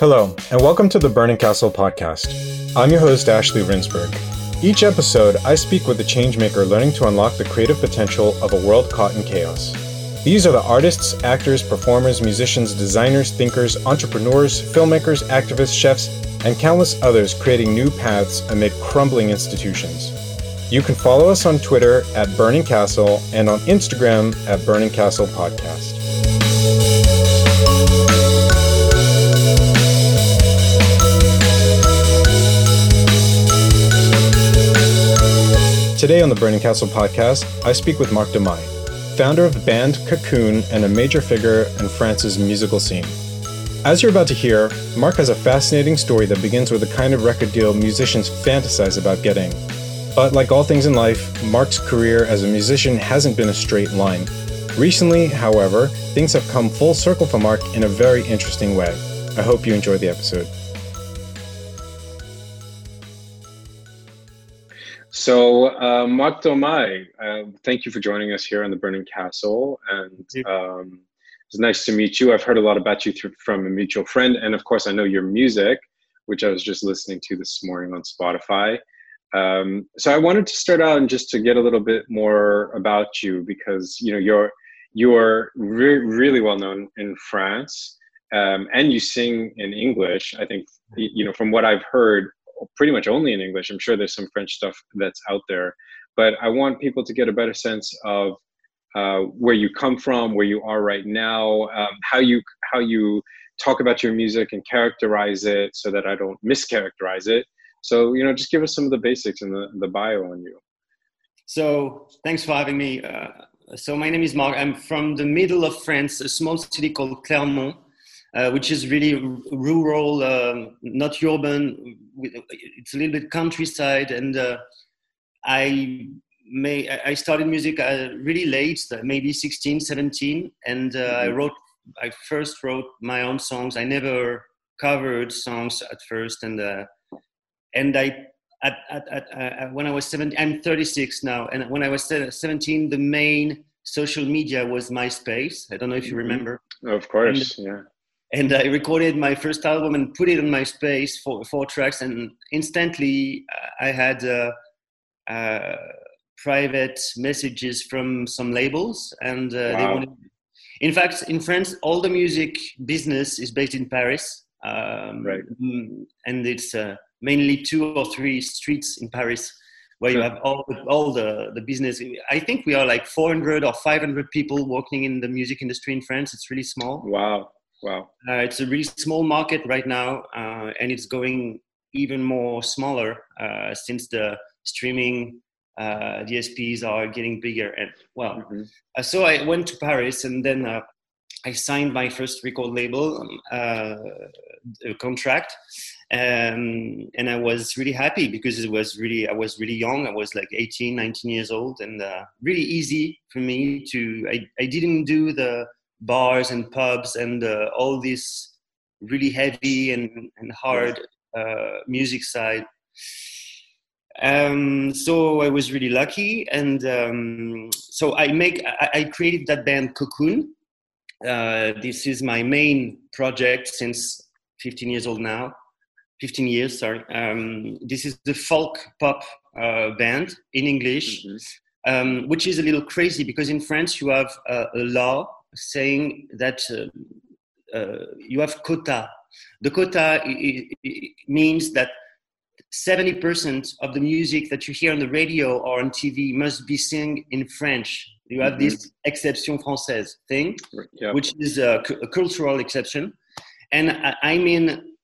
Hello, and welcome to the Burning Castle podcast. I'm your host, Ashley Rinsberg. Each episode, I speak with a changemaker learning to unlock the creative potential of a world caught in chaos. These are the artists, actors, performers, musicians, designers, thinkers, entrepreneurs, filmmakers, activists, chefs, and countless others creating new paths amid crumbling institutions. You can follow us on Twitter at Burning Castle and on Instagram at Burning Castle Podcast. Today on the Burning Castle podcast, I speak with Mark Daumail, founder of the band Cocoon and a major figure in France's musical scene. As you're about to hear, Mark has a fascinating story that begins with the kind of record deal musicians fantasize about getting. But like all things in life, Mark's career as a musician hasn't been a straight line. Recently, however, things have come full circle for Mark in a very interesting way. I hope you enjoy the episode. So, uh, Mark Daumail, uh, thank you for joining us here on the Burning Castle. And um, it's nice to meet you. I've heard a lot about you through, from a mutual friend. And of course, I know your music, which I was just listening to this morning on Spotify. Um, so I wanted to start out and just to get a little bit more about you because, you know, you're, you're re- really well known in France um, and you sing in English. I think, you know, from what I've heard, pretty much only in English. I'm sure there's some French stuff that's out there, but I want people to get a better sense of uh, where you come from, where you are right now, um, how you how you talk about your music and characterize it, so that I don't mischaracterize it. So you know, just give us some of the basics and the the bio on you. So thanks for having me. Uh, so my name is Mark. I'm from the middle of France, a small city called Clermont uh, which is really rural, um, not urban. It's a little bit countryside, and uh, I may I started music uh, really late, maybe 16, 17, and uh, I mm-hmm. wrote. I first wrote my own songs. I never covered songs at first, and uh, and I at, at, at, uh, when I was 17, I'm 36 now, and when I was 17, the main social media was MySpace. I don't know if you mm-hmm. remember. Of course, and, yeah and I recorded my first album and put it on MySpace for four tracks, and instantly uh, I had uh, uh, private messages from some labels, and uh, wow. they wanted. In fact, in France, all the music business is based in Paris, um, right? Mm, and it's uh, mainly two or three streets in Paris where you have all all the the business. I think we are like 400 or 500 people working in the music industry in France. It's really small. Wow Wow. Uh, it's a really small market right now, uh, and it's going even more smaller uh, since the streaming uh, DSPs are getting bigger. And well, mm-hmm. Uh, so I went to Paris, and then uh, I signed my first record label contract, um, and I was really happy because it was really I was really young. I was like 18, 19 years old, and really easy for me to. I I didn't do the bars and pubs and uh, all this really heavy and, and hard uh, music side. Um, so I was really lucky, and um, so I make I, I, created that band Cocoon. Uh, this is my main project since 15 years old now. 15 years, sorry. Um, this is the folk pop uh, band in English, mm-hmm. um, which is a little crazy because in France you have a law saying that uh, uh, you have quota. The quota means that 70% of the music that you hear on the radio or on TV must be sung in French. You have mm-hmm. this exception française thing, which is a, a, cultural exception. And I, I mean,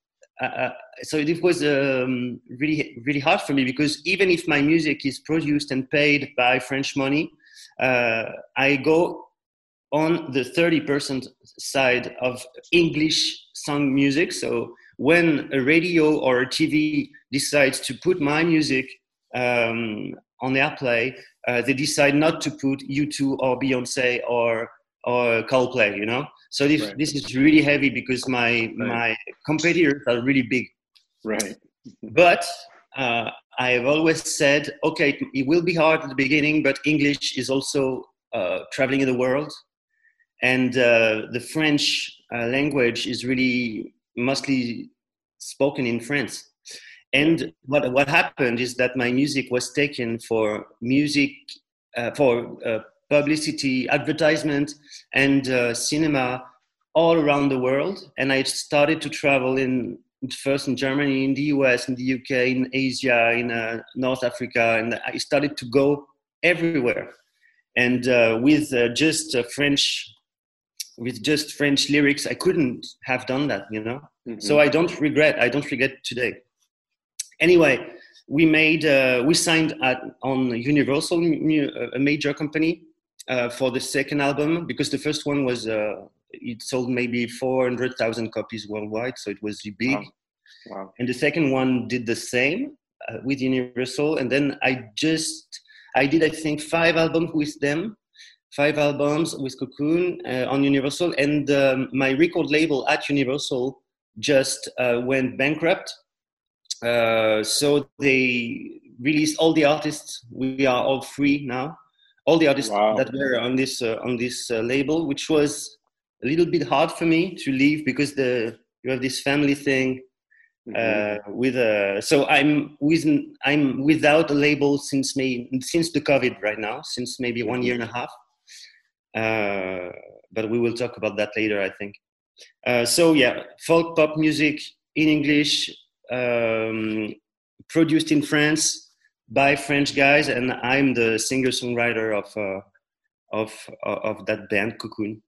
uh, uh, so it was um, really, really hard for me because even if my music is produced and paid by French money, uh, I go on the 30% side of English song music. So when a radio or a TV decides to put my music um, on airplay, uh, they decide not to put U2 or Beyonce or or Coldplay, you know. So this right. this is really heavy because my right. my competitors are really big. Right. but uh, I have always said, okay, it will be hard at the beginning, but English is also uh, traveling in the world and uh, the French uh, language is really mostly spoken in France. And what what happened is that my music was taken for music uh, for uh, publicity, advertisement, and uh, cinema all around the world. And I started to travel in first in Germany, in the US, in the UK, in Asia, in uh, North Africa, and I started to go everywhere. And with just French, with just French lyrics, I couldn't have done that, you know. Mm-hmm. So I don't regret. I don't regret today. Anyway, we made uh, we signed at, on Universal, a major company, uh, for the second album because the first one was uh, it sold maybe 400,000 copies worldwide, so it was big. Wow. wow. And the second one did the same uh, with Universal, and then I just I did I think five albums with them, five albums with Cocoon uh, on Universal, and um, my record label at Universal just uh, went bankrupt. Uh, so they released all the artists. We are all free now. All the artists wow. that were on this uh, on this uh, label, which was a little bit hard for me to leave because the you have this family thing mm-hmm. uh, with a so i'm with i'm without a label since may since the covid right now since maybe one year and a half uh, but we will talk about that later i think uh, so yeah folk pop music in english um, produced in france by french guys and i'm the singer songwriter of uh, of of that band cocoon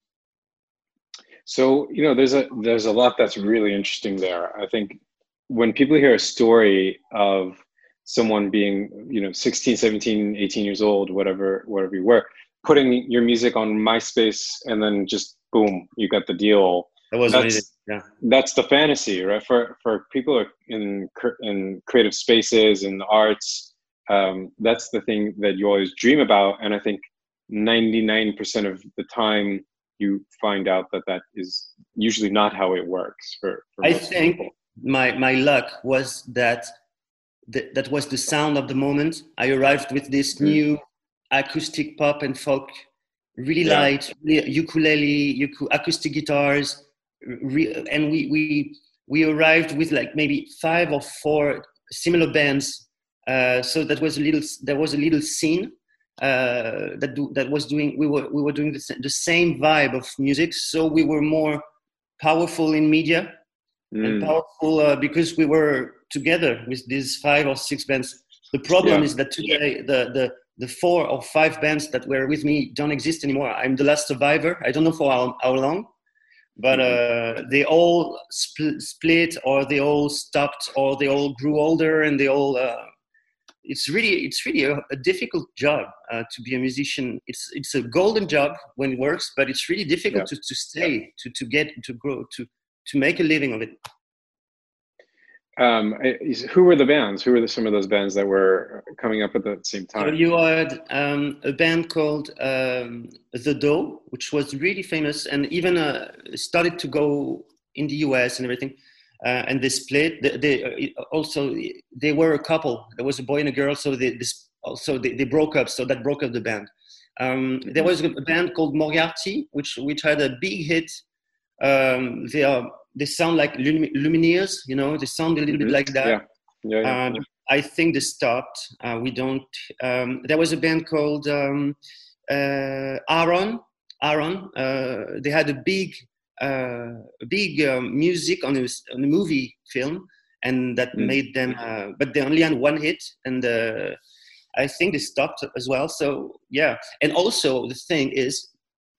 so you know, there's a there's a lot that's really interesting there. I think when people hear a story of someone being you know 16 17 18 years old whatever whatever you were putting your music on myspace and then just boom you got the deal that was that's, yeah that's the fantasy right for for people in in creative spaces and arts um, that's the thing that you always dream about and i think 99% of the time you find out that that is usually not how it works for, for I think people. my my luck was that th- that was the sound of the moment. I arrived with this mm-hmm. new acoustic pop and folk, really yeah. light, really ukulele, acoustic guitars, and we we we arrived with like maybe five or four similar bands. Uh, so that was a little there was a little scene uh, that do, that was doing we were we were doing the, the same vibe of music so we were more powerful in media mm. and powerful uh, because we were together with these five or six bands the problem yeah. is that today the, the the four or five bands that were with me don't exist anymore i'm the last survivor i don't know for how, how long but mm-hmm. uh, they all spl- split or they all stopped or they all grew older and they all uh, it's really it's really a, a difficult job uh, to be a musician. It's it's a golden job when it works, but it's really difficult yeah. to, to stay yeah. to to get to grow to to make a living of it. Um, who were the bands? Who were the, some of those bands that were coming up at the same time? So you had um, a band called um, The Dø, which was really famous and even uh, started to go in the US and everything uh, and they split. They, they, uh, also they were a couple. There was a boy and a girl, so they this also they, they broke up. So that broke up the band. Um, there was a band called Moriarty, which which had a big hit. Um, they are they sound like Lumineers, you know. They sound a little bit mm-hmm. like that. Yeah. Yeah, yeah, um, yeah. I think they stopped. Uh, we don't. Um, there was a band called um, uh, Aaron. Aaron. Uh, they had a big uh, big um, music on a, on a movie film, and that mm. made them. Uh, but they only had one hit, and uh, I think they stopped as well. So yeah, and also the thing is,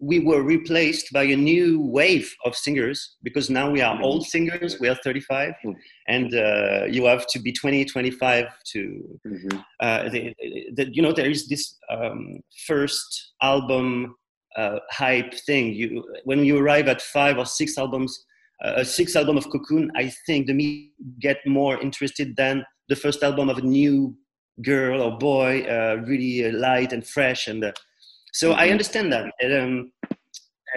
we were replaced by a new wave of singers because now we are mm. old singers. We are 35, mm. and uh, you have to be 20, 25 to. Mm-hmm. Uh, the, the, you know, there is this um, first album uh, hype thing. You when you arrive at five or six albums, uh, a six album of Cocoon, I think the me get more interested than the first album of a new girl or boy, uh, really uh, light and fresh. And uh, so mm-hmm. I understand that. And, um,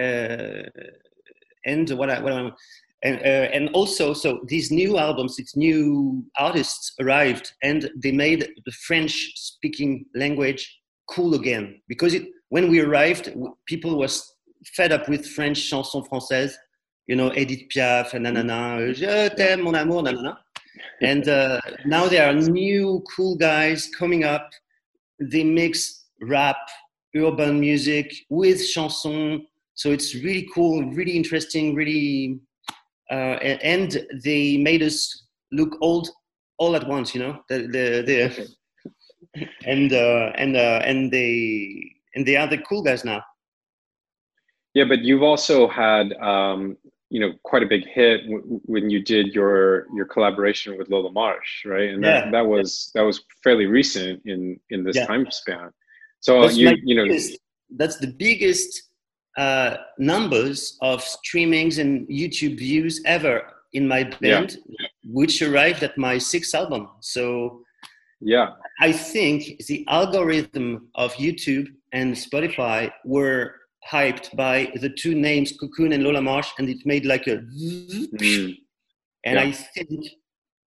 uh, and what I, what I and, uh, and also so these new albums these new artists arrived and they made the french speaking language cool again because it when we arrived, people was fed up with French chanson française. you know, Edith Piaf, and nanana, je t'aime, mon amour, nanana. And uh, now there are new cool guys coming up. They mix rap, urban music with chanson. So it's really cool, really interesting, really. Uh, and they made us look old all at once, you know. The, the, the and uh, and uh, and they and they are the cool guys now. Yeah, but you've also had um, you know quite a big hit w- when you did your your collaboration with Lola Marsh, right? And that, yeah. that was that was fairly recent in in this yeah. time span. So that's you you know biggest, that's the biggest uh, numbers of streamings and YouTube views ever in my band, yeah. which arrived at my sixth album. So yeah, I think the algorithm of YouTube and Spotify were hyped by the two names Cocoon and Lola Marsh, and it made like a. Mm. And yeah. I think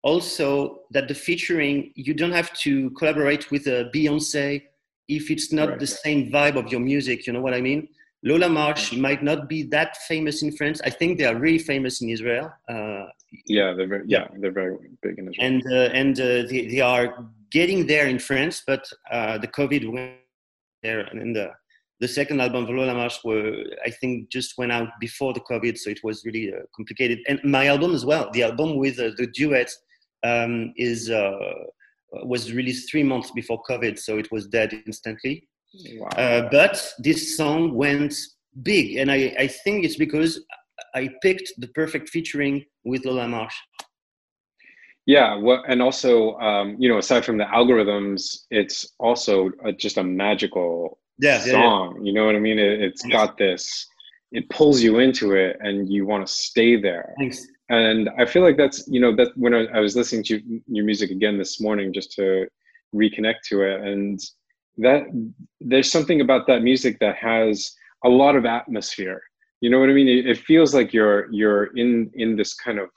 also that the featuring you don't have to collaborate with a Beyonce if it's not right. the same vibe of your music. You know what I mean? Lola Marsh might not be that famous in France. I think they are really famous in Israel. Uh, yeah, they're very, yeah, they're very big in Israel. And uh, and uh, they, they are getting there in France, but uh, the COVID went there, and the the second album of Lola Marsh were I think just went out before the COVID, so it was really uh, complicated. And my album as well, the album with uh, the duet um, is was released three months before COVID, so it was dead instantly. Wow. Uh, but this song went big, and I, I think it's because I picked the perfect featuring with Lola Marsh. Yeah, well, and also, um, you know, aside from the algorithms, it's also a, just a magical yeah, song. Yeah, yeah. You know what I mean? It, has got this. It pulls you into it, and you want to stay there. Thanks. And I feel like that's you know that when I, I was listening to your music again this morning just to reconnect to it, and that there's something about that music that has a lot of atmosphere. You know what i mean? It, feels like you're you're in in this kind of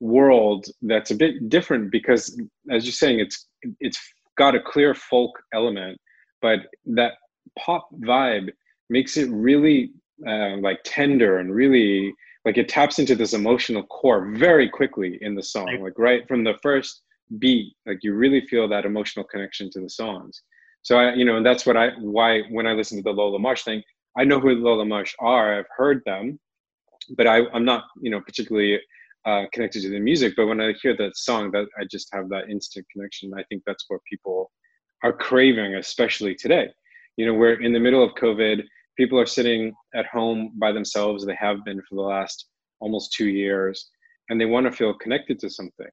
world that's a bit different because as you're saying it's it's got a clear folk element but that pop vibe makes it really uh, like tender and really like it taps into this emotional core very quickly in the song like right from the first beat like you really feel that emotional connection to the songs so I, you know, and that's what I why when I listen to the Lola Marsh thing, I know who Lola Marsh are. I've heard them, but I, I'm not, you know, particularly uh, connected to the music. But when I hear that song, that I just have that instant connection. I think that's what people are craving, especially today. You know, we're in the middle of COVID. People are sitting at home by themselves. They have been for the last almost two years, and they want to feel connected to something.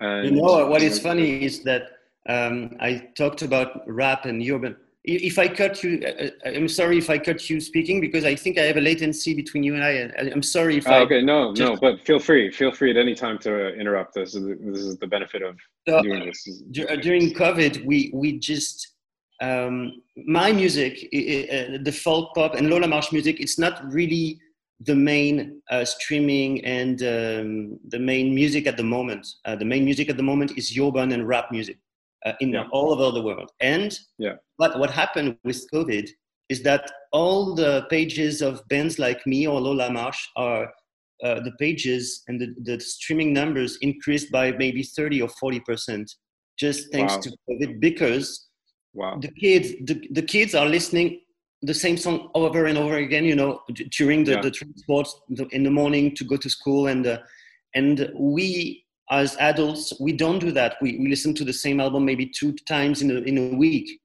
And, you know what is funny is that um, I talked about rap and urban. If I cut you, uh, uh, I'm sorry if I cut you speaking because I think I have a latency between you and I. I'm sorry if oh, I. Okay, no, just, no, but feel free. Feel free at any time to interrupt. This is this is the benefit of so, doing this. Uh, during COVID, we we just um, my music, uh, the folk pop and Lola Marsh music. It's not really the main uh, streaming and um, the main music at the moment. Uh, the main music at the moment is urban and rap music uh, in yeah. all over the world. And yeah. but what happened with COVID is that all the pages of bands like me or Lola Marsh are uh, the pages and the, the streaming numbers increased by maybe 30 or 40 percent just thanks wow. to COVID because wow. the kids the, the kids are listening the same song over and over again you know during the, yeah. the transport in the morning to go to school and uh, and we as adults we don't do that we, we listen to the same album maybe two times in a, in a week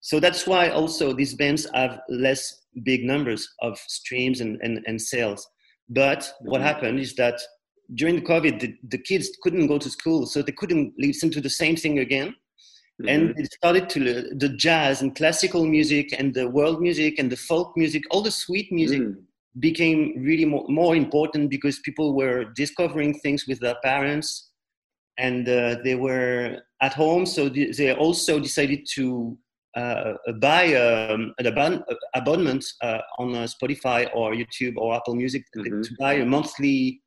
so that's why also these bands have less big numbers of streams and, and, and sales but what mm-hmm. happened is that during the covid the, the kids couldn't go to school so they couldn't listen to the same thing again mm-hmm. and it started to the jazz and classical music and the world music and the folk music all the sweet music mm. became really more, more important because people were discovering things with their parents and uh, they were at home. So they also decided to uh, buy um, an abon- abonnement uh, on uh, spotify or youtube or apple music mm-hmm. to buy a monthly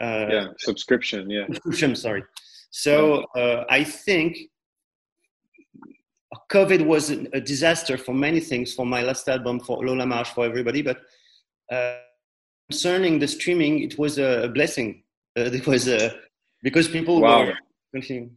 uh, yeah subscription yeah. subscription sorry. So uh, i think covid was a disaster for many things for my last album for lola marsh for everybody but uh, concerning the streaming, it was a blessing. Uh, it was a because people wow. were continuing.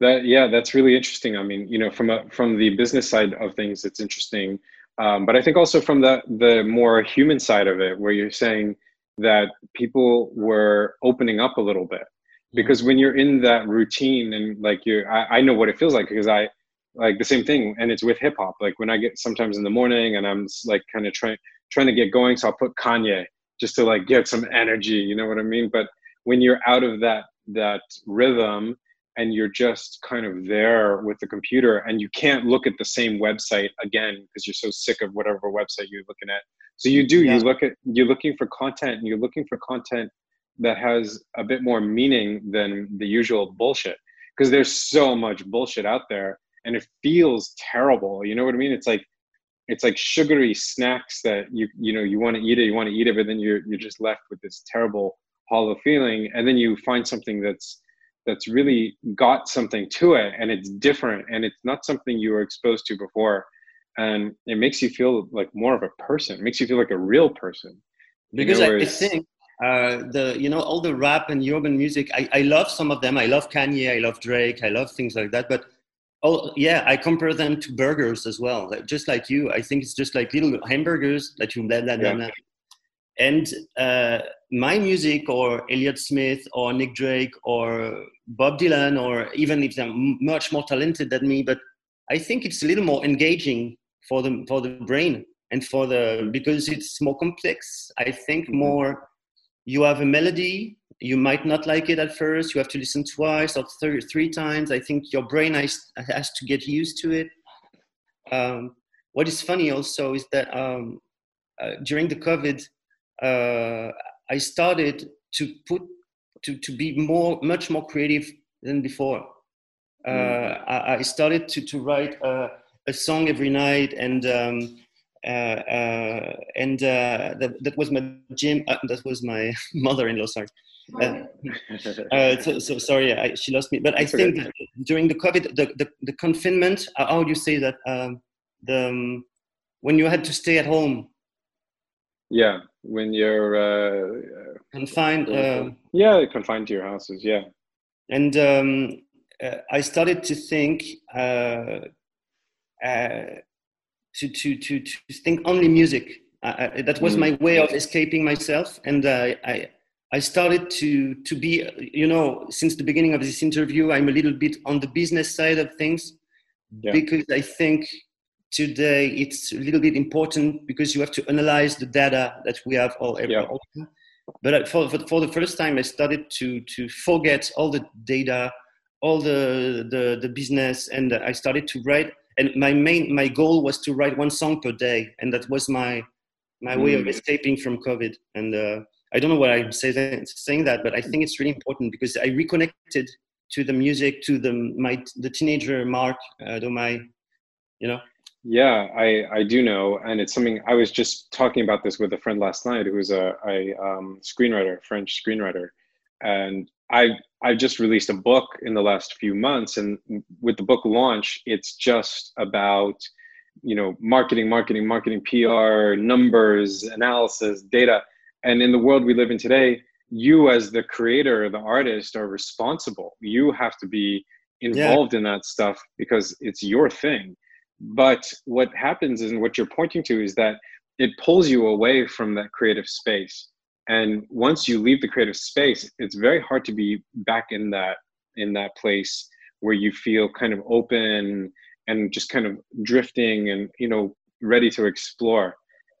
That yeah, that's really interesting. I mean, you know, from a from the business side of things, it's interesting. Um, but I think also from the the more human side of it, where you're saying that people were opening up a little bit, because when you're in that routine and like you're, I, I know what it feels like because I like the same thing, and it's with hip hop. Like when I get sometimes in the morning and I'm like kind of trying trying to get going, so I'll put Kanye just to like get some energy. You know what I mean? But when you're out of that that rhythm and you're just kind of there with the computer and you can't look at the same website again because you're so sick of whatever website you're looking at so you do yeah. you look at you're looking for content and you're looking for content that has a bit more meaning than the usual bullshit because there's so much bullshit out there and it feels terrible you know what i mean? It's like it's like sugary snacks that you you know you want to eat it you want to eat it but then you're you're just left with this terrible hollow feeling and then you find something that's that's really got something to it and it's different and it's not something you were exposed to before and it makes you feel like more of a person it makes you feel like a real person. Because you know, I, think uh, the you know all the rap and urban music I, I love some of them. I love kanye i love drake i love things like that but oh yeah i compare them to burgers as well just like you i think it's just like little hamburgers that you blah, blah, blah, yeah. and uh, my music or elliott smith or nick drake or bob dylan or even if they're much more talented than me but i think it's a little more engaging for the for the brain and for the because it's more complex i think mm-hmm. more you have a melody you might not like it at first you have to listen twice or th- three times i think your brain has, has to get used to it um, what is funny also is that um, uh, during the covid uh, i started to put to, to be more much more creative than before uh, mm. I, I, started to, to write a, a song every night and um, uh, uh, and uh, that, that was my gym. that was my mother-in-law. Sorry. So, so, sorry, I, she lost me. But I think during the COVID, the, the, the confinement, how do you say that? Um, the um, when you had to stay at home. Yeah, when you're confined. Uh, yeah, confined to your houses. Yeah. And um, uh, I started to think uh, to, to, to, to think only music. Uh, that was mm. my way of escaping myself. And uh, I, I started to, to be, you know, since the beginning of this interview, I'm a little bit on the business side of things yeah. because I think today it's a little bit important because you have to analyze the data that we have all, every, yeah. but for, for, for, the first time i started to to forget all the data all the the, the business and i started to write and my main my goal was to write one song per day and that was my my way of mm. escaping from covid and uh, i don't know why i'm saying, saying that but i think it's really important because i reconnected to the music to the my the teenager mark uh, my you know? Yeah i i do know and it's something i was just talking about this with a friend last night who's a, a um, screenwriter french screenwriter and I I just released a book in the last few months, and with the book launch, it's just about you know marketing, marketing, marketing, PR, numbers, analysis, data, and in the world we live in today, you as the creator, the artist, are responsible. You have to be involved yeah. in that stuff because it's your thing. But what happens is, and what you're pointing to is that it pulls you away from that creative space and once you leave the creative space it's very hard to be back in that in that place where you feel kind of open and just kind of drifting and you know ready to explore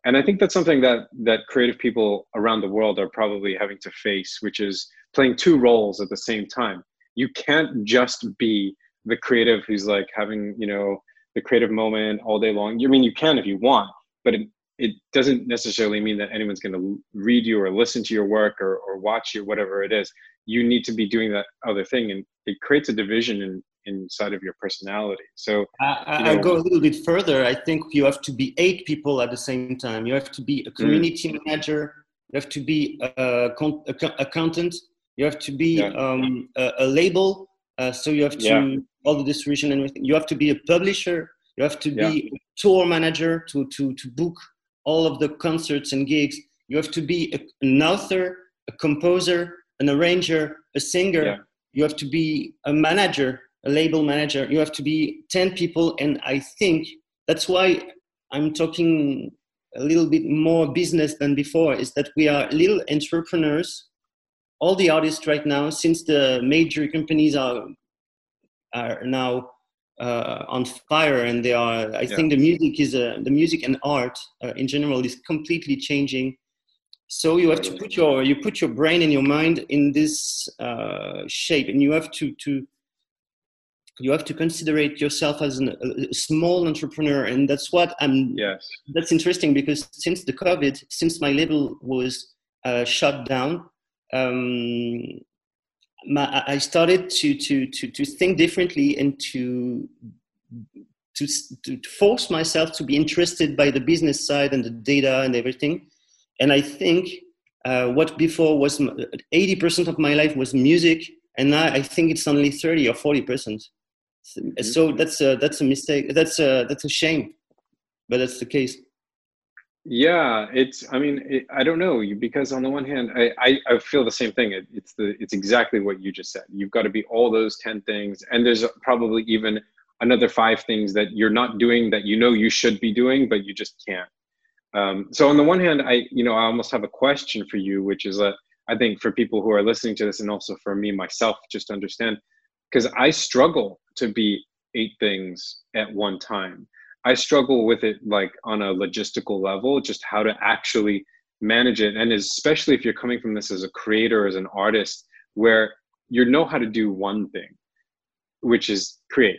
and i think that's something that that creative people around the world are probably having to face which is playing two roles at the same time. You can't just be the creative who's like having you know the creative moment all day long. I mean you can if you want but it, it doesn't necessarily mean that anyone's going to read you or listen to your work or, or watch you whatever it is. You need to be doing that other thing and it creates a division in, inside of your personality so I, I, go a little bit further i think you have to be eight people at the same time you have to be a mm. community mm. manager you have to be a, a accountant you have to be yeah. um, a, a, label uh, so you have to yeah. all the distribution and everything you have to be a publisher you have to be yeah. a tour manager to, to, to book all of the concerts and gigs You have to be a, an author, a composer, an arranger, a singer. You have to be a manager, a label manager. You have to be 10 people. And I think that's why I'm talking a little bit more business than before is that we are little entrepreneurs. All the artists right now, since the major companies are are now uh, on fire and they are i yeah. think the music is uh, the music and art uh, in general is completely changing so you have to put your you put your brain and your mind in this uh, shape and you have to to you have to consider it yourself as an, a small entrepreneur and that's what i'm yes that's interesting because since the covid since my label was uh, shut down um, my, I started to, to, to, to think differently and to, to, to force myself to be interested by the business side and the data and everything. And I think uh, what before was 80% of my life was music, and now I think it's only 30 or 40%. Mm-hmm. So that's a, that's a mistake. That's a, that's a shame, but that's the case. Yeah, it's. I mean, it, I don't know because on the one hand, I, I, I feel the same thing. It, it's the it's exactly what you just said. You've got to be all those ten things, and there's probably even another five things that you're not doing that you know you should be doing, but you just can't. Um, so on the one hand, I you know I almost have a question for you, which is i think for people who are listening to this, and also for me myself, just to understand, because I struggle to be eight things at one time I struggle with it like on a logistical level, just how to actually manage it. And especially if you're coming from this as a creator, as an artist, where you know how to do one thing, which is create,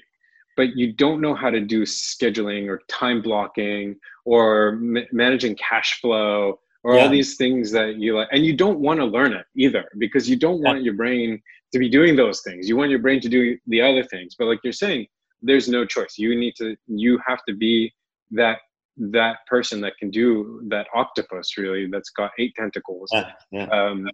but you don't know how to do scheduling or time blocking or ma- managing cash flow or yeah. all these things that you like. And you don't want to learn it either because you don't want your brain to be doing those things. You want your brain to do the other things. But like you're saying, there's no choice you need to you have to be that that person that can do that octopus really that's got eight tentacles yeah, yeah. Um,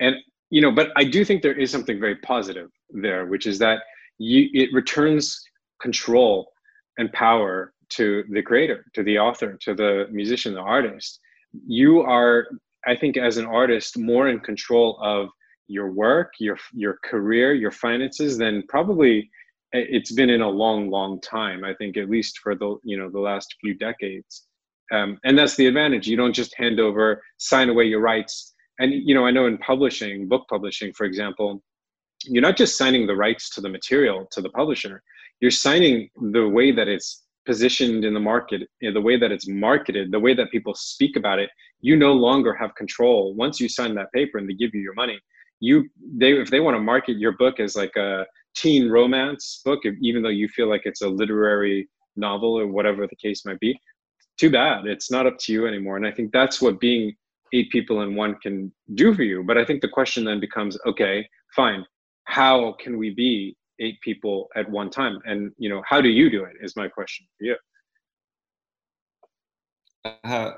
and you know but i do think there is something very positive there which is that you it returns control and power to the creator to the author to the musician the artist you are i think as an artist more in control of your work your your career your finances than probably it's been in a long long time i think at least for the you know the last few decades. Um, and that's the advantage. You don't just hand over sign away your rights. And you know i know in publishing book publishing for example you're not just signing the rights to the material to the publisher. You're signing the way that it's positioned in the market the way that it's marketed the way that people speak about it. You no longer have control. Once you sign that paper and they give you your money you they if they want to market your book as like a teen romance book, even though you feel like it's a literary novel or whatever the case might be, too bad. It's not up to you anymore. And I think that's what being eight people in one can do for you. But I think the question then becomes, okay, fine. How can we be eight people at one time? And you know, how do you do it? Is my question for you. Uh,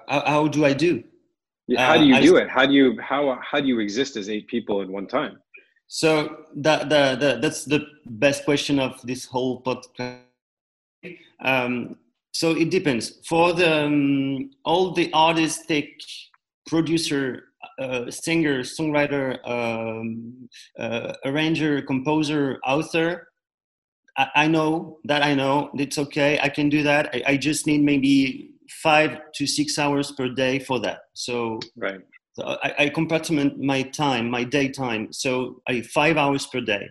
how, how do I do? Yeah, how do you uh, do I, it? How do you how how do you exist as eight people at one time? So that the, the that's the best question of this whole podcast. Um, so it depends. For the um, all the artistic producer, uh, singer, songwriter, um, uh, arranger, composer, author, I, I, know that I know it's okay. I can do that. I, I just need maybe five to six hours per day for that. So right. So I, I compartment my time, my daytime. So I five hours per day.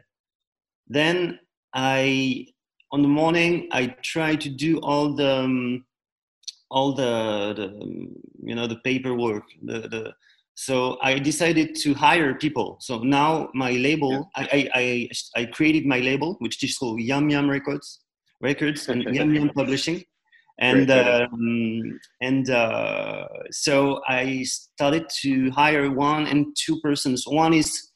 Then I, on the morning, I try to do all the, um, all the, the, you know, the paperwork. The, the, so I decided to hire people. So now my label, yeah. I, I, I, I created my label, which is called Yum Yum Records, Records and Yum Yum Publishing and um, and uh, so I started to hire one and two persons. One is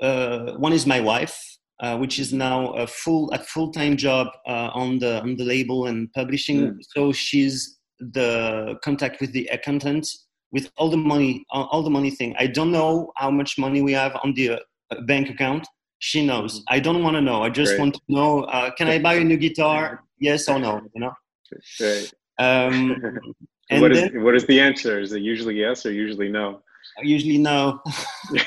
uh, one is my wife, uh, which is now a full a full time job uh, on the on the label and publishing. Mm. So she's the contact with the accountant with all the money all the money thing. I don't know how much money we have on the uh, bank account. She knows. I don't want to know. I just Great. want to know. Uh, can I buy a new guitar? Yes or no? You know. Right. Um, And what is, then, what is the answer? Is it usually yes or usually no? Usually no.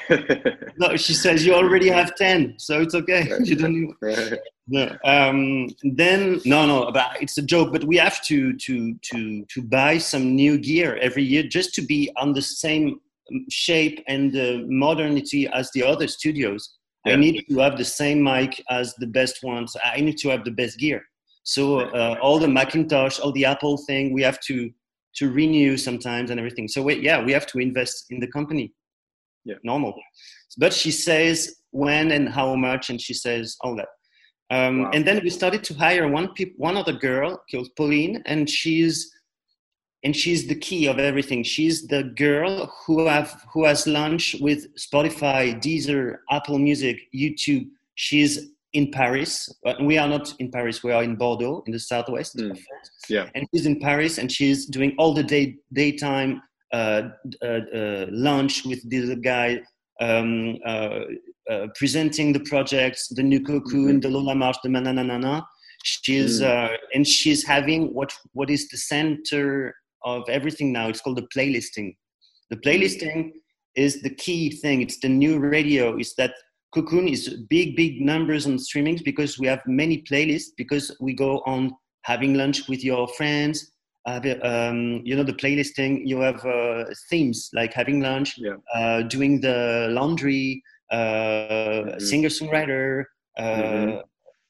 no, she says you already have ten, so it's okay. Right. You don't. Need, right. No. Um, then no, no, but it's a joke. But we have to to to to buy some new gear every year just to be on the same shape and uh, modernity as the other studios. Yeah. I need to have the same mic as the best ones. I need to have the best gear. So uh, all the Macintosh, all the Apple thing, we have to to renew sometimes and everything. So we, yeah, we have to invest in the company. Yeah, normal. But she says when and how much, and she says all that. Um, wow. And then we started to hire one pe- one other girl called Pauline, and she's and she's the key of everything. She's the girl who have who has launched with Spotify, Deezer, Apple Music, YouTube. She's in Paris. We are not in Paris. We are in Bordeaux, in the southwest. Mm. Yeah. And she's in Paris, and she's doing all the day daytime uh, uh, uh, lunch with this guy, um, uh, uh, presenting the projects, the new cocoon, mm-hmm. the Lola Marsh, the Mananana. She's mm. and she's having what what is the center of everything now. It's called the playlisting. The playlisting is the key thing. It's the new radio. Is that Cocoon is big, big numbers on streamings because we have many playlists because we go on having lunch with your friends. Uh, um, you know the playlisting. You have uh, themes like having lunch, yeah. uh, doing the laundry, uh, mm-hmm. singer songwriter. Uh, mm-hmm.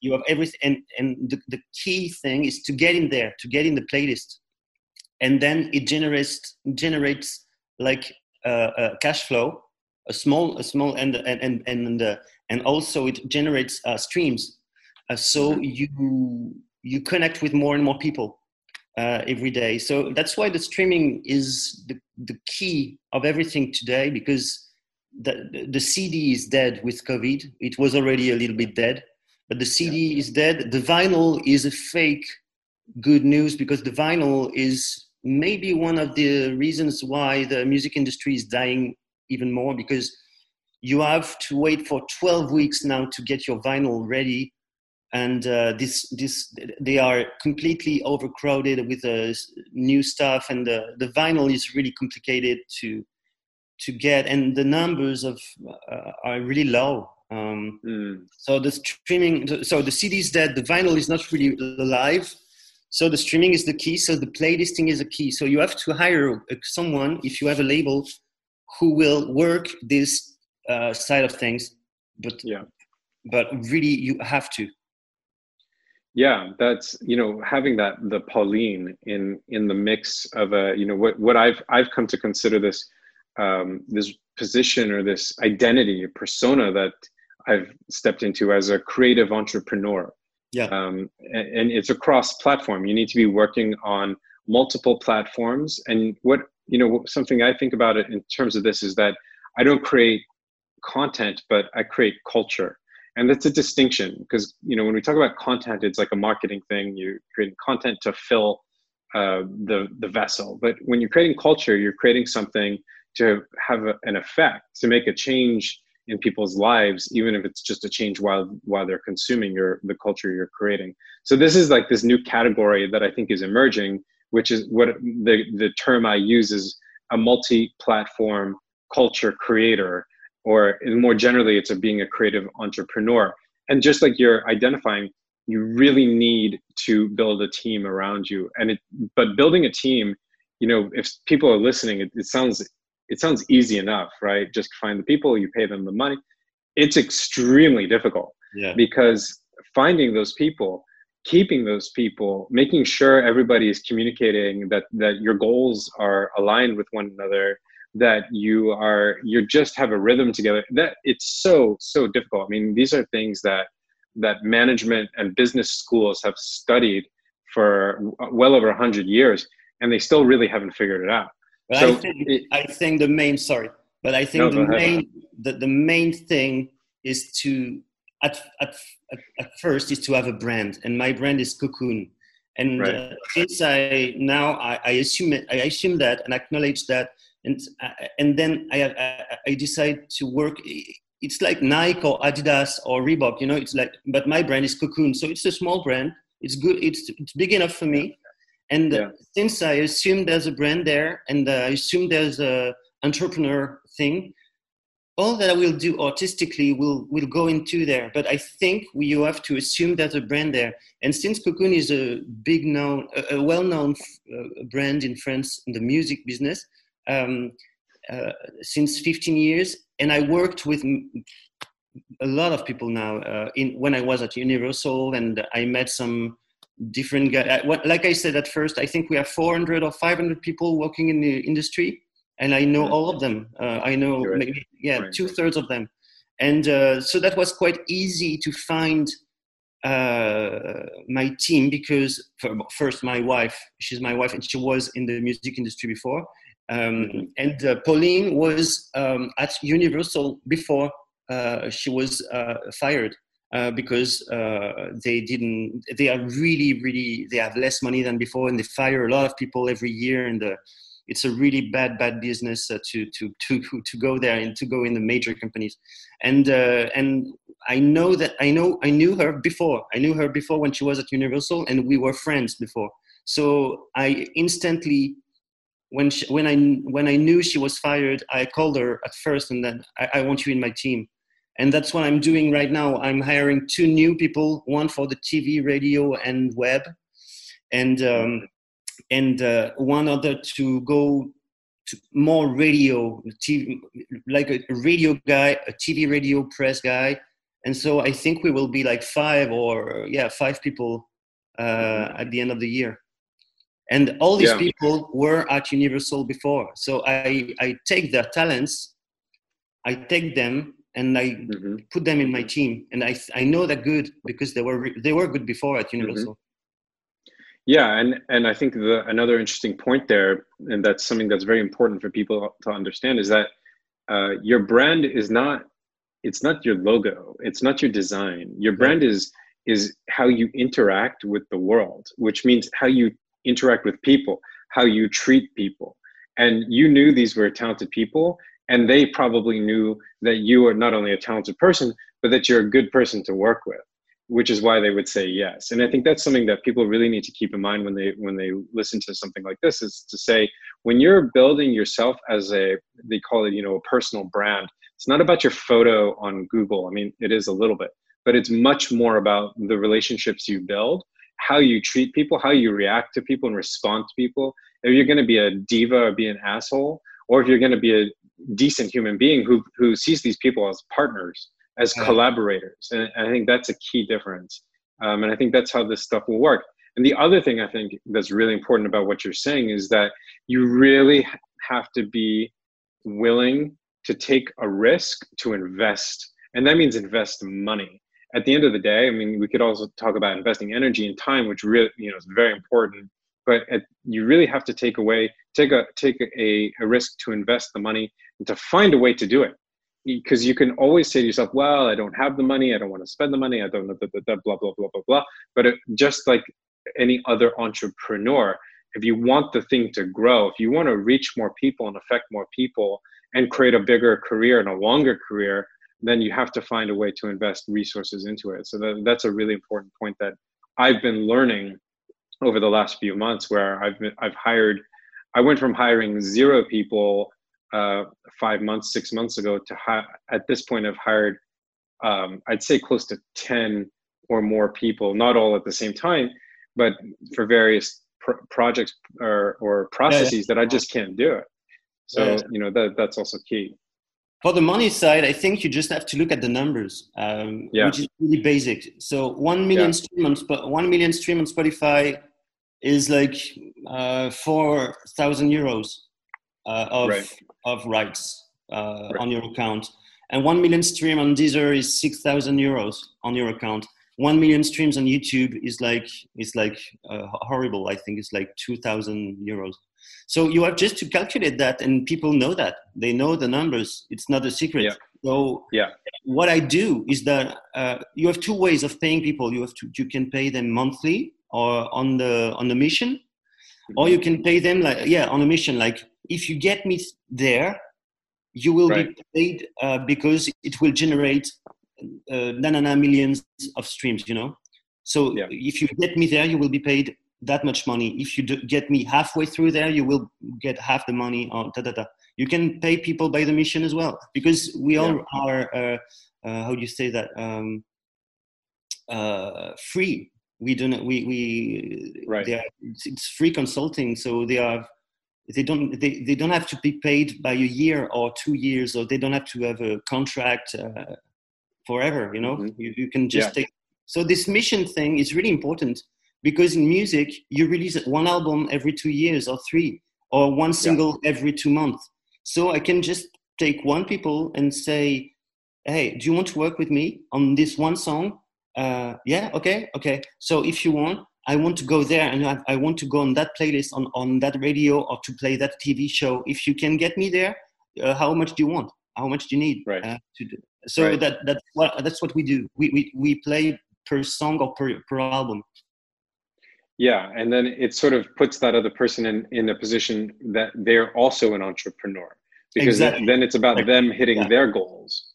You have everything, and and the, the key thing is to get in there, to get in the playlist, and then it generates generates like uh, a cash flow a small a small and and and and, uh, and also it generates uh, streams uh, so mm-hmm. you you connect with more and more people uh, every day so that's why the streaming is the, the key of everything today because the, the cd is dead with covid it was already a little bit dead but the cd yeah. is dead the vinyl is a fake good news because the vinyl is maybe one of the reasons why the music industry is dying even more because you have to wait for 12 weeks now to get your vinyl ready. And uh, this this they are completely overcrowded with uh, new stuff. And the, the vinyl is really complicated to to get. And the numbers of uh, are really low. Um, mm. so the streaming so the cd is dead the vinyl is not really alive so the streaming is the key. So the playlisting is a key. So you have to hire someone if you have a label who will work this uh, side of things but yeah. but really you have to. Yeah that's you know having that the pauline in in the mix of a you know what what i've i've come to consider this um this position or this identity persona that i've stepped into as a creative entrepreneur. Yeah. Um and, and it's a cross platform you need to be working on multiple platforms and what you know something i think about it in terms of this is that i don't create content but i create culture. And that's a distinction because you know when we talk about content it's like a marketing thing. You're creating content to fill uh, the the vessel. But when you're creating culture you're creating something to have a, an effect to make a change in people's lives even if it's just a change while while they're consuming your the culture you're creating. So this is like this new category that i think is emerging which is what the, the term I use is a multi-platform culture creator, or more generally, it's a being a creative entrepreneur. And just like you're identifying, you really need to build a team around you. And it, but building a team, you know, if people are listening, it, it sounds it sounds easy enough, right? Just find the people, you pay them the money. It's extremely difficult yeah. because finding those people keeping those people making sure everybody is communicating that that your goals are aligned with one another that you are you just have a rhythm together that it's so so difficult. I mean these are things that that management and business schools have studied for well over 100 years and they still really haven't figured it out. But so I, think, it, I think the main sorry but i think no, the main the, the main thing is to at, at, at first is to have a brand and my brand is cocoon. And right. uh, since i now I, I, assume i assume that and acknowledge that and uh, and then I, I, I decide to work it's like nike or adidas or reebok you know it's like but my brand is cocoon. So it's a small brand. It's good it's, it's big enough for me. And yeah. since I assume there's a brand there, and uh, I assume there's a entrepreneur thing, all that I will do artistically will will go into there. But I think we, you have to assume there's a brand there. And since Cocoon is a big known, a, a well known uh, brand in France in the music business, um, uh, since 15 years, and I worked with a lot of people now. Uh, in when I was at Universal, and I met some different guys. Like I said at first, I think we have 400 or 500 people working in the industry, and I know all of them. Uh, I know right. maybe yeah right. two thirds of them, and uh, so that was quite easy to find uh, my team because first my wife she's my wife and she was in the music industry before um, mm-hmm. and uh, pauline was um, at universal before uh, she was uh, fired uh, because uh, they didn't they are really really they have less money than before and they fire a lot of people every year and it's a really bad bad business uh, to to to to go there and to go in the major companies and uh, and I know that I know I knew her before. I knew her before when she was at Universal, and we were friends before. So I instantly, when she, when I when I knew she was fired, I called her at first, and then I, I want you in my team, and that's what I'm doing right now. I'm hiring two new people, one for the TV, radio, and web, and um, and uh, one other to go to more radio, TV, like a radio guy, a TV radio press guy, and so I think we will be like five or yeah five people uh, at the end of the year. And all these yeah. people were at Universal before, so I I take their talents, I take them and I mm-hmm. put them in my team, and I I know they're good because they were they were good before at mm-hmm. Universal. Mm-hmm. Yeah, and and I think the another interesting point there, and that's something that's very important for people to understand, is that uh, your brand is not it's not your logo, it's not your design. Your brand is is how you interact with the world, which means how you interact with people, how you treat people. And you knew these were talented people, and they probably knew that you are not only a talented person, but that you're a good person to work with which is why they would say yes. And i think that's something that people really need to keep in mind when they when they listen to something like this is to say when you're building yourself as a they call it you know a personal brand it's not about your photo on google. I mean it is a little bit but it's much more about the relationships you build how you treat people how you react to people and respond to people. If you're going to be a diva or be an asshole or if you're going to be a decent human being who who sees these people as partners as collaborators. And I think that's a key difference. Um, and I think that's how this stuff will work. And the other thing I think that's really important about what you're saying is that you really have to be willing to take a risk to invest. And that means invest money. At the end of the day, I mean, we could also talk about investing energy and time, which really, you know, is very important. But at, you really have to take away, take a take a, a risk to invest the money and to find a way to do it because you can always say to yourself, well, I don't have the money, I don't want to spend the money, I don't know, blah, blah, blah, blah, blah, blah. But it, just like any other entrepreneur, if you want the thing to grow, if you want to reach more people and affect more people and create a bigger career and a longer career, then you have to find a way to invest resources into it. So that, that's a really important point that I've been learning over the last few months where I've been, I've hired, I went from hiring zero people uh, five months, six months ago to hi- at this point I've hired, um, I'd say close to 10 or more people, not all at the same time, but for various pr- projects or, or processes yeah, yeah. that I just can't do it. So, yeah. you know, that, that's also key. For the money side, I think you just have to look at the numbers, um, yeah. which is really basic. So one million stream on one million stream on Spotify is like uh, four thousand euros uh, of right. of rights uh, right. on your account, and one million stream on Deezer is six thousand euros on your account. One million streams on YouTube is like is like uh, horrible. I think it's like two thousand euros. So you have just to calculate that, and people know that they know the numbers. It's not a secret. Yeah. So yeah. what I do is that uh, you have two ways of paying people. You have to you can pay them monthly or on the on the mission, mm-hmm. or you can pay them like yeah on a mission like if you get me there, you will right. be paid uh, because it will generate uh, na, na, na millions of streams, you know? So yeah. if you get me there, you will be paid that much money. If you get me halfway through there, you will get half the money. On da da da. You can pay people by the mission as well because we all yeah. are. Uh, uh, how do you say that? Um, uh, free. We don't. We we. Right. Are, it's, it's free consulting, so they are they don't they, they don't have to be paid by a year or two years or they don't have to have a contract uh, forever you know mm-hmm. you, you, can just yeah. take so this mission thing is really important because in music you release one album every two years or three or one single yeah. every two months so i can just take one people and say hey do you want to work with me on this one song uh, yeah okay okay so if you want I want to go there and I, I, want to go on that playlist on, on that radio or to play that TV show. If you can get me there, uh, how much do you want? How much do you need? Right. Uh, to do? So right. that that's what that's what we do. We, we we play per song or per per album. Yeah, and then it sort of puts that other person in in a position that they're also an entrepreneur because exactly. then it's about them hitting yeah. their goals.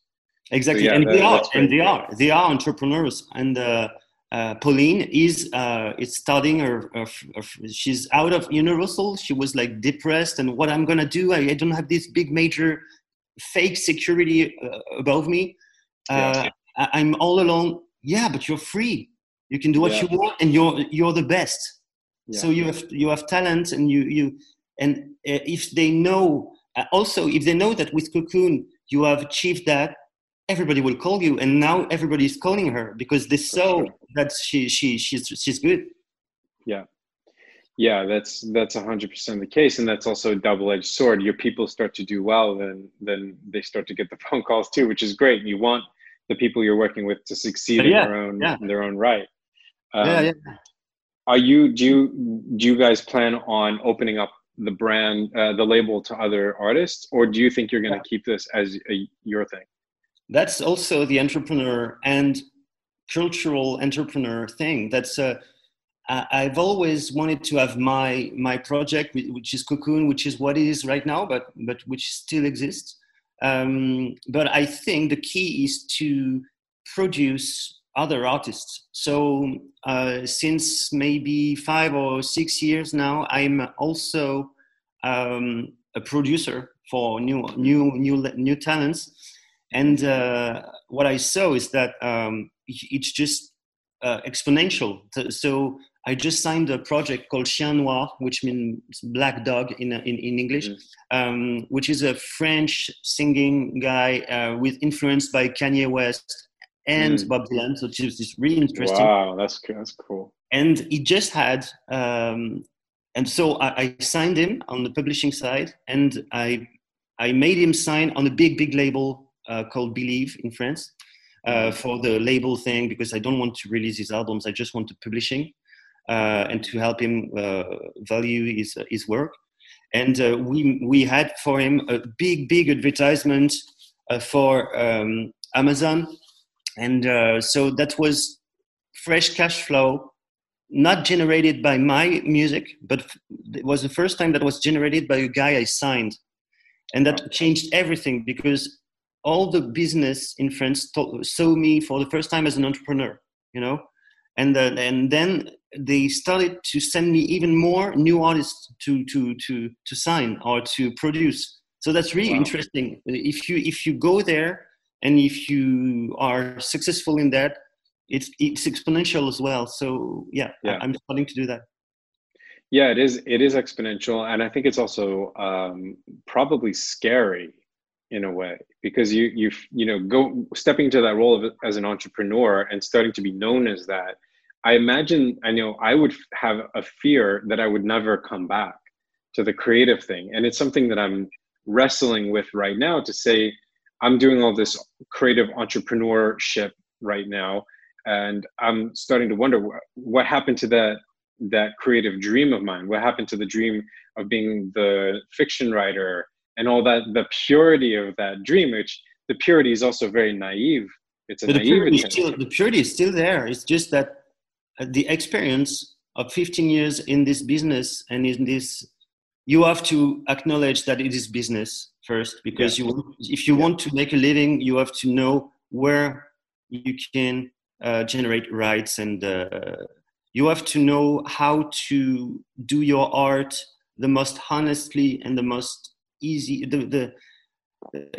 Exactly, so yeah, and that, they are, and they are, they are entrepreneurs, and. Uh, uh, Pauline is uh, is studying her, her, her, she's out of Universal. She was like depressed and what I'm gonna do. I, I don't have this big major fake security uh, above me. Uh, I, I'm all alone. Yeah, but you're free. You can do what yeah. you want, and you're you're the best. Yeah. So you have you have talent, and you you and uh, if they know uh, also if they know that with Cocoon you have achieved that everybody will call you and now everybody is calling her because they saw sure. that she she she's she's good. Yeah. Yeah that's that's 100% the case and that's also a double-edged sword. Your people start to do well then then they start to get the phone calls too which is great you want the people you're working with to succeed yeah, in their own yeah. in their own right. Um, yeah, yeah. are you do you do you guys plan on opening up the brand uh, the label to other artists or do you think you're going to keep this as a, your thing that's also the entrepreneur and cultural entrepreneur thing. That's uh, I've always wanted to have my my project, which is Cocoon, which is what it is right now, but but which still exists. Um, but I think the key is to produce other artists. So uh, since maybe five or six years now, I'm also um, a producer for new new new new talents and uh, what I saw is that um, it's just uh, exponential. So I just signed a project called Chien Noir, which means black dog in, in, in English, mm-hmm. um, which is a French singing guy uh, with influenced by Kanye West and mm. Bob Dylan, so it's, is really interesting. Wow, that's that's cool. And he just had, um, and so I, I signed him on the publishing side, and I I made him sign on a big big label uh, called Believe in France uh, mm-hmm. for the label thing because I don't want to release his albums. I just want to publishing uh, and to help him value his his work. And we we had for him a big big advertisement for um, Amazon, and so that was fresh cash flow not generated by my music, but it was the first time that was generated by a guy I signed. And that changed everything because all the business in France saw me for the first time as an entrepreneur, you know, and uh, and then they started to send me even more new artists to to to to sign or to produce. So that's really wow. interesting. If you if you go there and if you are successful in that, it's it's exponential as well. So yeah, yeah. I'm starting to do that. Yeah, it is. It is exponential, and I think it's also um, probably scary in a way because you you you know go stepping into that role of, as an entrepreneur and starting to be known as that i imagine i know i would have a fear that i would never come back to the creative thing. And it's something that i'm wrestling with right now to say i'm doing all this creative entrepreneurship right now and i'm starting to wonder what, what happened to that that creative dream of mine? What happened to the dream of being the fiction writer and all that the purity of that dream which the purity is also very naive it's a but naive the purity, still, the purity is still there it's just that uh, the experience of 15 years in this business and in this you have to acknowledge that it is business first because yeah. you if you yeah. want to make a living you have to know where you can uh, generate rights and uh, you have to know how to do your art the most honestly and the most easy the, the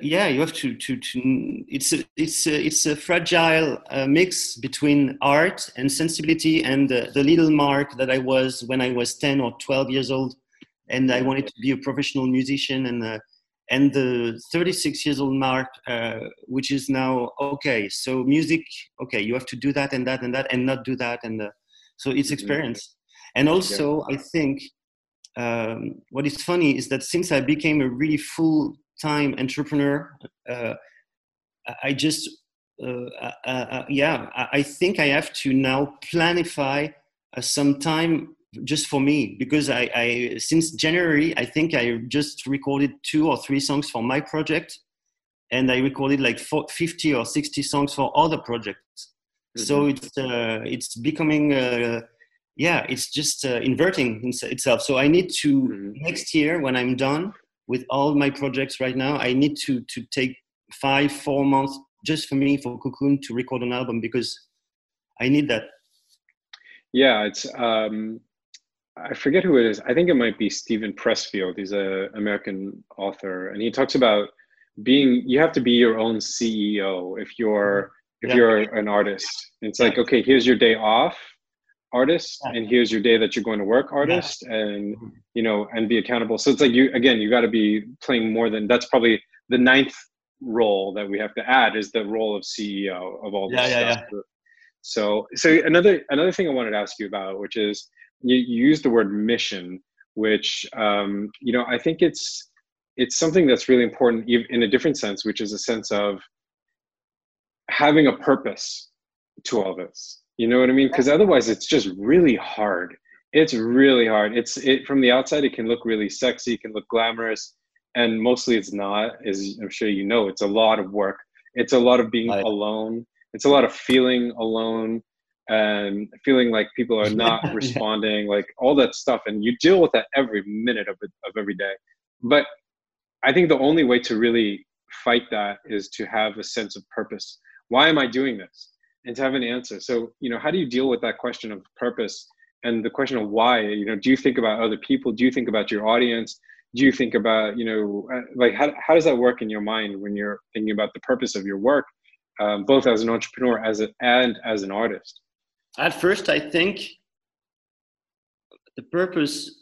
yeah you have to to, to it's a, it's a, it's a fragile uh, mix between art and sensibility and uh, the little mark that i was when i was 10 or 12 years old. And i wanted to be a professional musician and uh, and the 36 years old mark uh, which is now okay so music okay you have to do that and that and that and not do that and uh, so it's mm-hmm. experience. And also i think um, what is funny is that since i became a really full time entrepreneur. Uh, I just, uh, uh, uh yeah, I think I have to now planify uh, some time just for me because I, I, since January, I think I just recorded two or three songs for my project, and I recorded like 50 or 60 songs for other projects. Mm-hmm. So it's it's becoming yeah, it's just inverting itself. So I need to mm-hmm. next year when I'm done with all my projects right now, I need to to take five, four months just for me for Cocoon to record an album because I need that. Yeah, it's um, I forget who it is. I think it might be Steven Pressfield. He's an American author, and he talks about being you have to be your own CEO if you're if yeah. you're an artist. It's like okay, here's your day off artist and here's your day that you're going to work artist and mm-hmm. you know and be accountable. So it's like you again you got to be playing more than that's probably the ninth role that we have to add is the role of ceo of all this yeah, stuff. yeah, yeah. so so another another thing i wanted to ask you about which is you, you use the word mission which um, you know i think it's it's something that's really important in a different sense which is a sense of having a purpose to all this you know what I mean? Because otherwise, it's just really hard. It's really hard. It's it from the outside. It can look really sexy. It can look glamorous, and mostly it's not. As I'm sure you know, it's a lot of work. It's a lot of being right. alone. It's a lot of feeling alone and feeling like people are not responding, like all that stuff. And you deal with that every minute of it, of every day. But I think the only way to really fight that is to have a sense of purpose. Why am I doing this? And to have an answer. So, you know, how do you deal with that question of purpose and the question of why? You know, do you think about other people? Do you think about your audience? Do you think about, you know, uh, like how, how does that work in your mind when you're thinking about the purpose of your work, um, both as an entrepreneur as a, and as an artist? At first, I think the purpose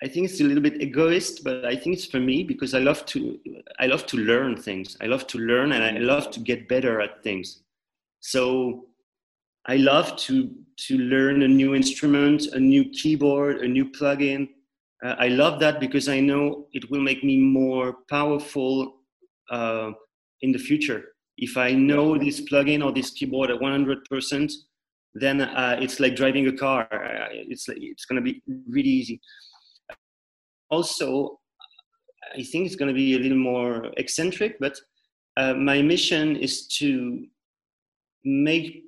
I think it's a little bit egoist, but I think it's for me because I love to I love to learn things. I love to learn and I love to get better at things. So I love to to learn a new instrument, a new keyboard, a new plugin. Uh, I love that because I know it will make me more powerful uh, in the future. If I know this plugin or this keyboard at 100%, then uh, it's like driving a car. It's it's going to be really easy. Also, I think it's going to be a little more eccentric, but uh, my mission is to make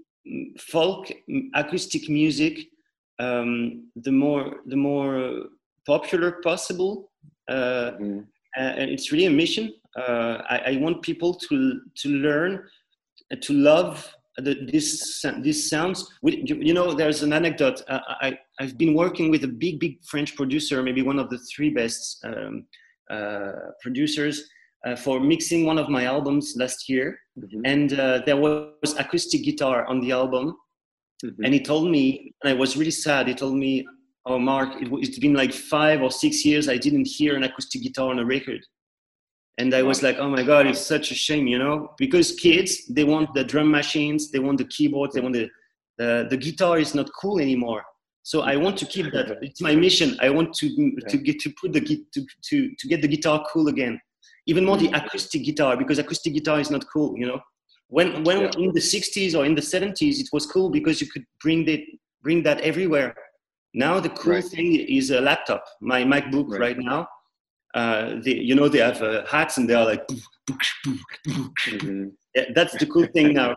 folk acoustic music um, the more the more popular possible uh, mm. and it's really a mission. Uh, I, I, want people to to learn uh, to love the, this this sounds. You know there's an anecdote. Uh, I, i've been working with a big big french producer maybe one of the three best um, uh, producers uh, for mixing one of my albums last year, mm-hmm. and uh, there was acoustic guitar on the album. Mm-hmm. And he told me, and I was really sad. He told me, "Oh, Mark, it, it's been like five or six years I didn't hear an acoustic guitar on a record." And I was like, "Oh my God, it's such a shame, you know, because kids they want the drum machines, they want the keyboards, they want the the, the guitar is not cool anymore." So I want to keep that. It's my mission. I want to to get to put the to to to get the guitar cool again even more the mm. acoustic guitar because acoustic guitar is not cool you know when when yeah. in the 60s or in the 70s it was cool because you could bring that bring that everywhere now the cool right. thing is a laptop my macbook right, right now uh, they, you know they have uh, hats and they are like mm-hmm. yeah, that's the cool thing now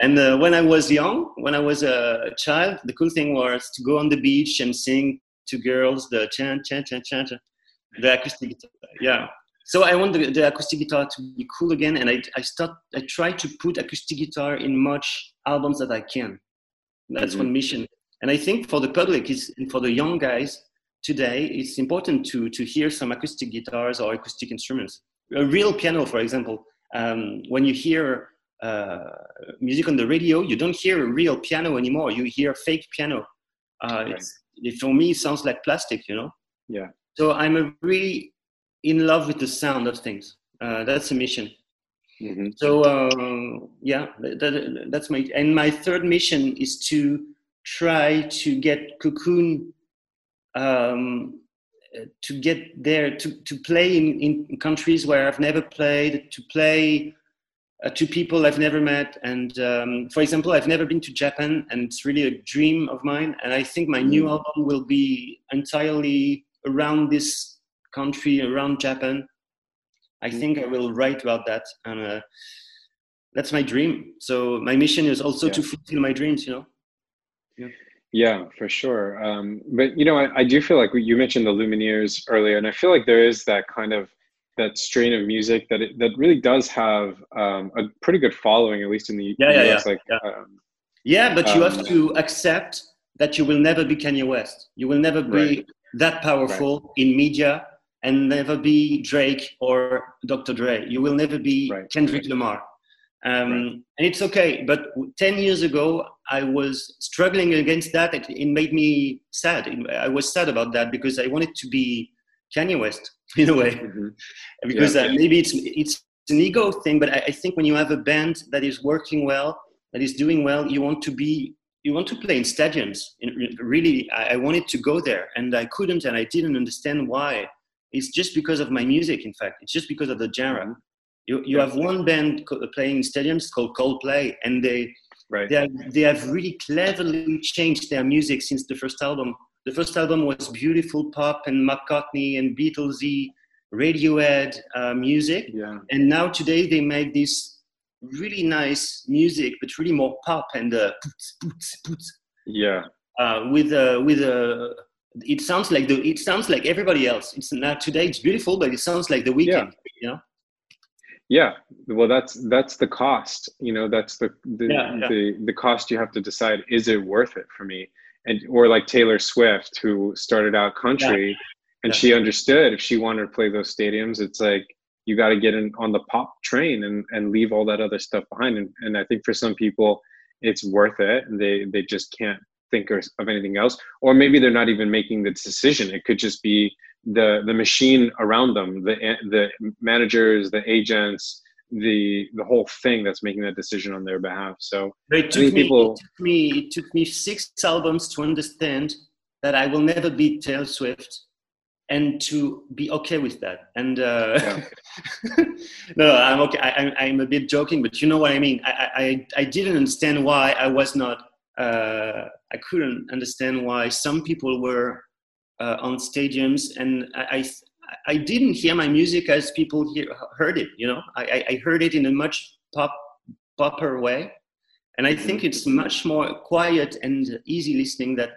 and uh, when i was young when i was a child the cool thing was to go on the beach and sing to girls the chan chan chan chan, chan the acoustic guitar yeah so I want the, the, acoustic guitar to be cool again, and I, I start I try to put acoustic guitar in much albums that I can. That's mm-hmm. one mission. And I think for the public, is and for the young guys today, it's important to to hear some acoustic guitars or acoustic instruments. A real piano, for example. Um, when you hear uh, music on the radio, you don't hear a real piano anymore. You hear fake piano. Uh, right. it, for me, it sounds like plastic, you know. Yeah. So I'm a really in love with the sound of things. Uh, that's a mission. Mm-hmm. So uh, yeah, that, that's my and my third mission is to try to get Cocoon um, to get there to, to play in, in countries where I've never played, to play uh, to people I've never met. And um, for example, I've never been to Japan, and it's really a dream of mine. And I think my new mm. album will be entirely around this country, around Japan. I mm. think I will write about that, and uh, that's my dream. So my mission is also yeah. to fulfill my dreams. You know. Yeah. Yeah, for sure. Um, but you know, I, I do feel like you mentioned the Lumineers earlier, and I feel like there is that kind of that strain of music that it, that really does have um, a pretty good following, at least in the yeah, US. Yeah, like, yeah. Um, yeah, but you have um, to accept that you will never be Kanye West. You will never be right. that powerful right. in media, and never be Drake or Dr. Dre. You will never be right. Kendrick Lamar. Um, and it's okay. But 10 years ago, I was struggling against that. It, it made me sad. I was sad about that because I wanted to be Kanye West in a way, mm-hmm. because yeah. uh, maybe it's it's an ego thing. But I, I, think when you have a band that is working well, that is doing well, you want to be you want to play in stadiums. In, really, I, I wanted to go there, and I couldn't, and I didn't understand why. It's just because of my music. In fact, it's just because of the genre. You you have one band playing in stadiums called Coldplay, and they right. they have, they have really cleverly changed their music since the first album the first album was beautiful pop and McCartney and Beatlesy, Radiohead uh, music. Yeah. And now today they make this really nice music, but really more pop and uh. Yeah. Uh, with a with a it sounds like the it sounds like everybody else. It's not today. It's beautiful, but it sounds like the Weeknd. Yeah. You know. Yeah, well, that's that's the cost. You know, that's the the, yeah, yeah. the the cost you have to decide. Is it worth it for me? and or like Taylor Swift who started out country and she understood if she wanted to play those stadiums it's like you got to get in on the pop train and and leave all that other stuff behind and, and I think for some people it's worth it they they just can't think of anything else or maybe they're not even making the decision it could just be the the machine around them the the managers the agents the the whole thing that's making that decision on their behalf. So it took, me, people... it took me it took me six albums to understand that I will never beat Taylor Swift and to be okay with that. And uh, yeah. no, I'm okay. I, am a bit joking, but you know what I mean. I, I, I didn't understand why I was not. Uh, I couldn't understand why some people were uh, on stadiums, and I, I didn't hear my music as people hear, heard it. You know, I, I heard it in a much pop popper way, and I think it's much more quiet and easy listening that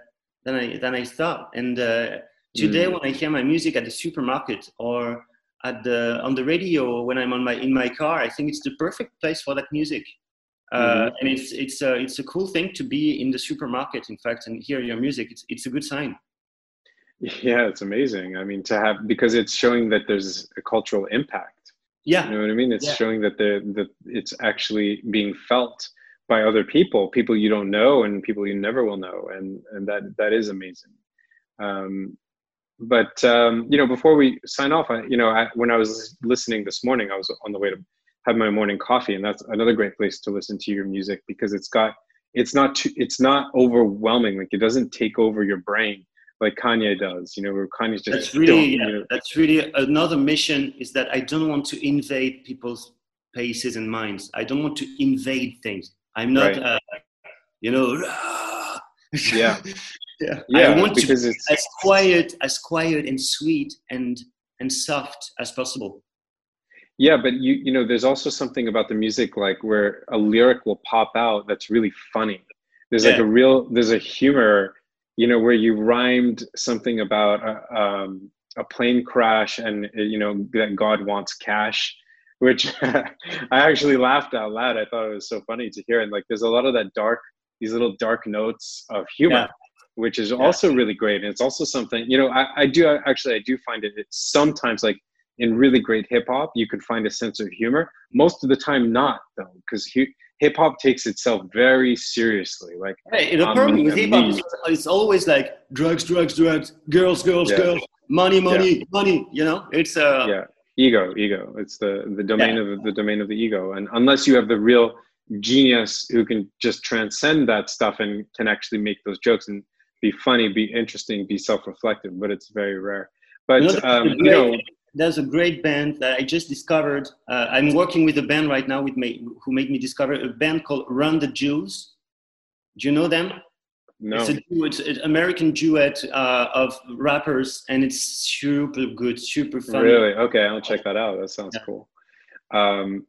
than I than I thought. And uh, today, mm. when I hear my music at the supermarket or at the on the radio when I'm on my in my car, I think it's the perfect place for that music. Uh, mm-hmm. and it's it's a it's a cool thing to be in the supermarket, in fact, and hear your music. It's it's a good sign. Yeah, it's amazing. I mean, to have because it's showing that there's a cultural impact. Yeah, you know what I mean. It's yeah. showing that the that it's actually being felt by other people, people you don't know, and people you never will know, and and that that is amazing. Um, but um, you know, before we sign off, I, you know, I, when I was listening this morning, I was on the way to have my morning coffee, and that's another great place to listen to your music because it's got it's not too, it's not overwhelming. Like it doesn't take over your brain like Kanye does, you know, where Kanye's just that's really yeah, you know. that's really another mission is that I don't want to invade people's paces and minds. I don't want to invade things. I'm not, right. uh, you know, yeah, yeah. yeah. I want to be as quiet, as quiet and sweet and and soft as possible. Yeah, but you you know, there's also something about the music like where a lyric will pop out that's really funny. There's yeah. like a real there's a humor you know, where you rhymed something about a, um, a plane crash and, you know, that God wants cash, which I actually laughed out loud. I thought it was so funny to hear. And like, there's a lot of that dark, these little dark notes of humor. which is also really great. And it's also something, you know, I, I do actually, I do find it, sometimes like in really great hip hop, you can find a sense of humor. Most of the time, not though, because hip hop takes itself very seriously. Like, hey, the problem with hip hop is it's always like drugs, drugs, drugs, girls, girls, yeah. girls, money, money, yeah. money. You know, it's uh, yeah, ego, ego. It's the the domain yeah. of the domain of the ego, and unless you have the real genius who can just transcend that stuff and can actually make those jokes and be funny, be interesting, be self-reflective, but it's very rare. But you know, um, you know, there's a great band that I just discovered. Uh, I'm working with a band right now with me, who made me discover a band called Run the Jewels. Do you know them? No. It's, a, it's an American duet uh, of rappers, and it's super good, super fun. Really? Okay, I'll check that out. That sounds yeah. cool. Um,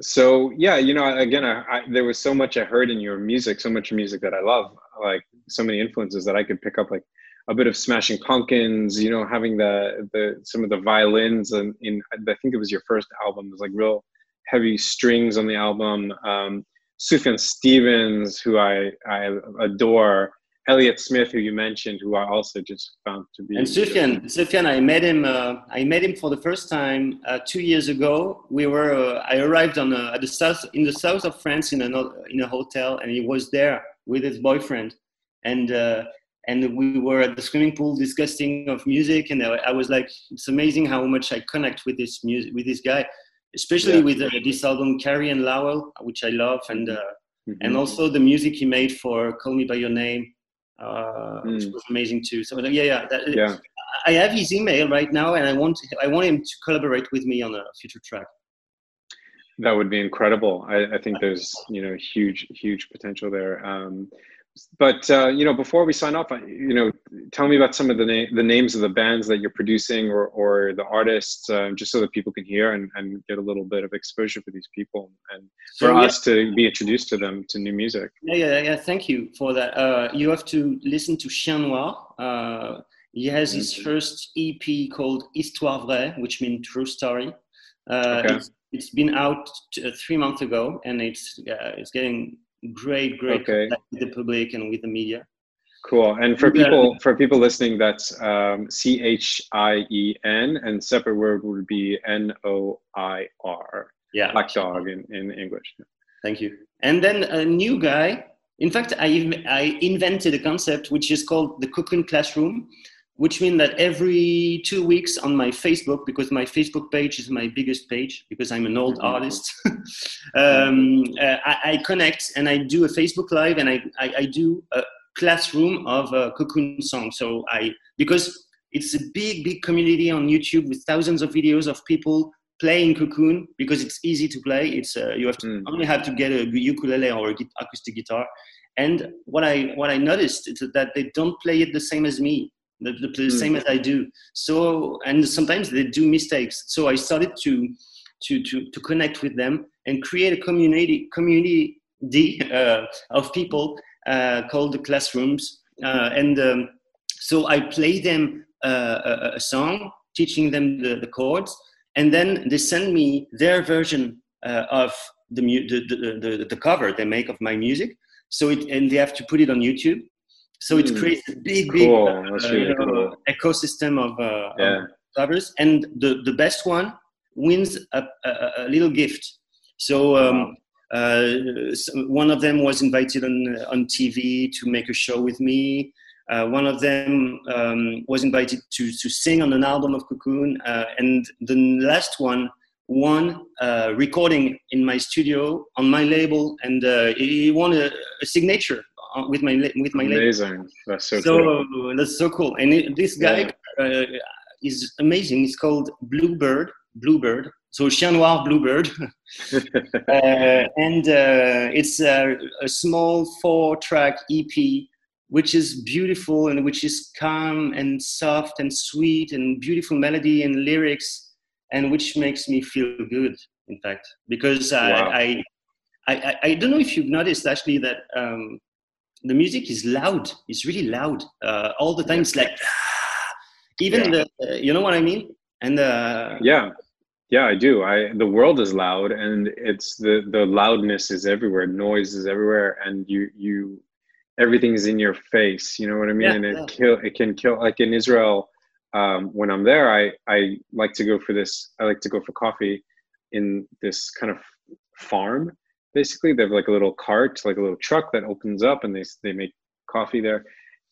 so yeah, you know, again, I, I, there was so much I heard in your music, so much music that I love, like so many influences that I could pick up, like a bit of Smashing Pumpkins, you know, having the the some of the violins and in I think it was your first album. There's like real heavy strings on the album. Um, Sufjan Stevens, who I I adore. Elliott Smith, who you mentioned, who I also just found to be. And Sufjan, Sufjan, I met him. Uh, I met him for the first time uh, two years ago. We were. Uh, I arrived on a, at the south in the south of France in a in a hotel, and he was there with his boyfriend, and uh, and we were at the swimming pool discussing of music, and I, was like, it's amazing how much I connect with this music with this guy, especially yeah. with uh, this album Carrie and Lowell, which I love, and. Uh, mm-hmm. And also the music he made for "Call Me by Your Name," uh, mm. which was amazing too. So yeah, yeah, that, yeah. I have his email right now, and I want I want him to collaborate with me on a future track. That would be incredible. I, I think there's you know huge huge potential there. Um, but uh, you know, before we sign off, you know, tell me about some of the na- the names of the bands that you're producing or or the artists, uh, just so that people can hear and, and get a little bit of exposure for these people and for so, us yeah. to be introduced to them to new music. Yeah, yeah, yeah. Thank you for that. Uh, you have to listen to Chien Noir. Uh, he has his mm-hmm. first EP called Histoire Vraie, which means true story. Uh, okay. It's, it's been out t- uh, three months ago, and it's it's getting great, great okay. with the public and with the media. Cool. And for people for people listening, that's um, C H I E N, and separate word would be N O I R. Yeah. Black dog in, in English. Thank you. And then a new guy. In fact, I I invented a concept which is called the Cocoon Classroom, which means that every two weeks on my Facebook, because my Facebook page is my biggest page, because I'm an old mm-hmm. artist, um, uh, I, I, connect and I do a Facebook Live and I, I, I do a classroom of cocoon song. So I, because it's a big, big community on YouTube with thousands of videos of people playing cocoon because it's easy to play. It's uh, you have to mm. only have to get a ukulele or a acoustic guitar. And what I what I noticed is that they don't play it the same as me the, the, the mm. same as I do. So, and sometimes they do mistakes. So I started to, to, to, to connect with them and create a community, community uh, of people uh, called the classrooms. Uh, and um, so I play them uh, a, a, song, teaching them the, the, chords, and then they send me their version uh, of the, the, the, the, the cover they make of my music. So it, and they have to put it on YouTube so it hmm. creates a big, big cool. uh, really you know, cool. ecosystem of, uh, yeah. covers. And the, the best one wins a, a, a little gift. So um, uh, one of them was invited on, on TV to make a show with me. Uh, one of them um, was invited to, to sing on an album of Cocoon. Uh, and the last one won a recording in my studio on my label. And uh, he won a, a signature uh, with my with my amazing. That's so, so cool. that's so cool. And it, this guy yeah. uh, is amazing. It's called Bluebird. Bluebird. So Chien Noir Bluebird, uh, and uh, it's a, a small four-track EP, which is beautiful and which is calm and soft and sweet and beautiful melody and lyrics, and which makes me feel good. In fact, because wow. I, I, I, I don't know if you've noticed actually that um, the music is loud. It's really loud uh, all the time. It's like even yeah. the uh, you know what I mean. And uh, yeah, yeah, I do. I the world is loud, and it's the the loudness is everywhere. Noise is everywhere, and you you everything's in your face. You know what I mean? Yeah, and it yeah. kill it can kill like in Israel. Um, when I'm there, I I like to go for this. I like to go for coffee in this kind of farm. Basically, they have like a little cart, like a little truck that opens up, and they they make coffee there.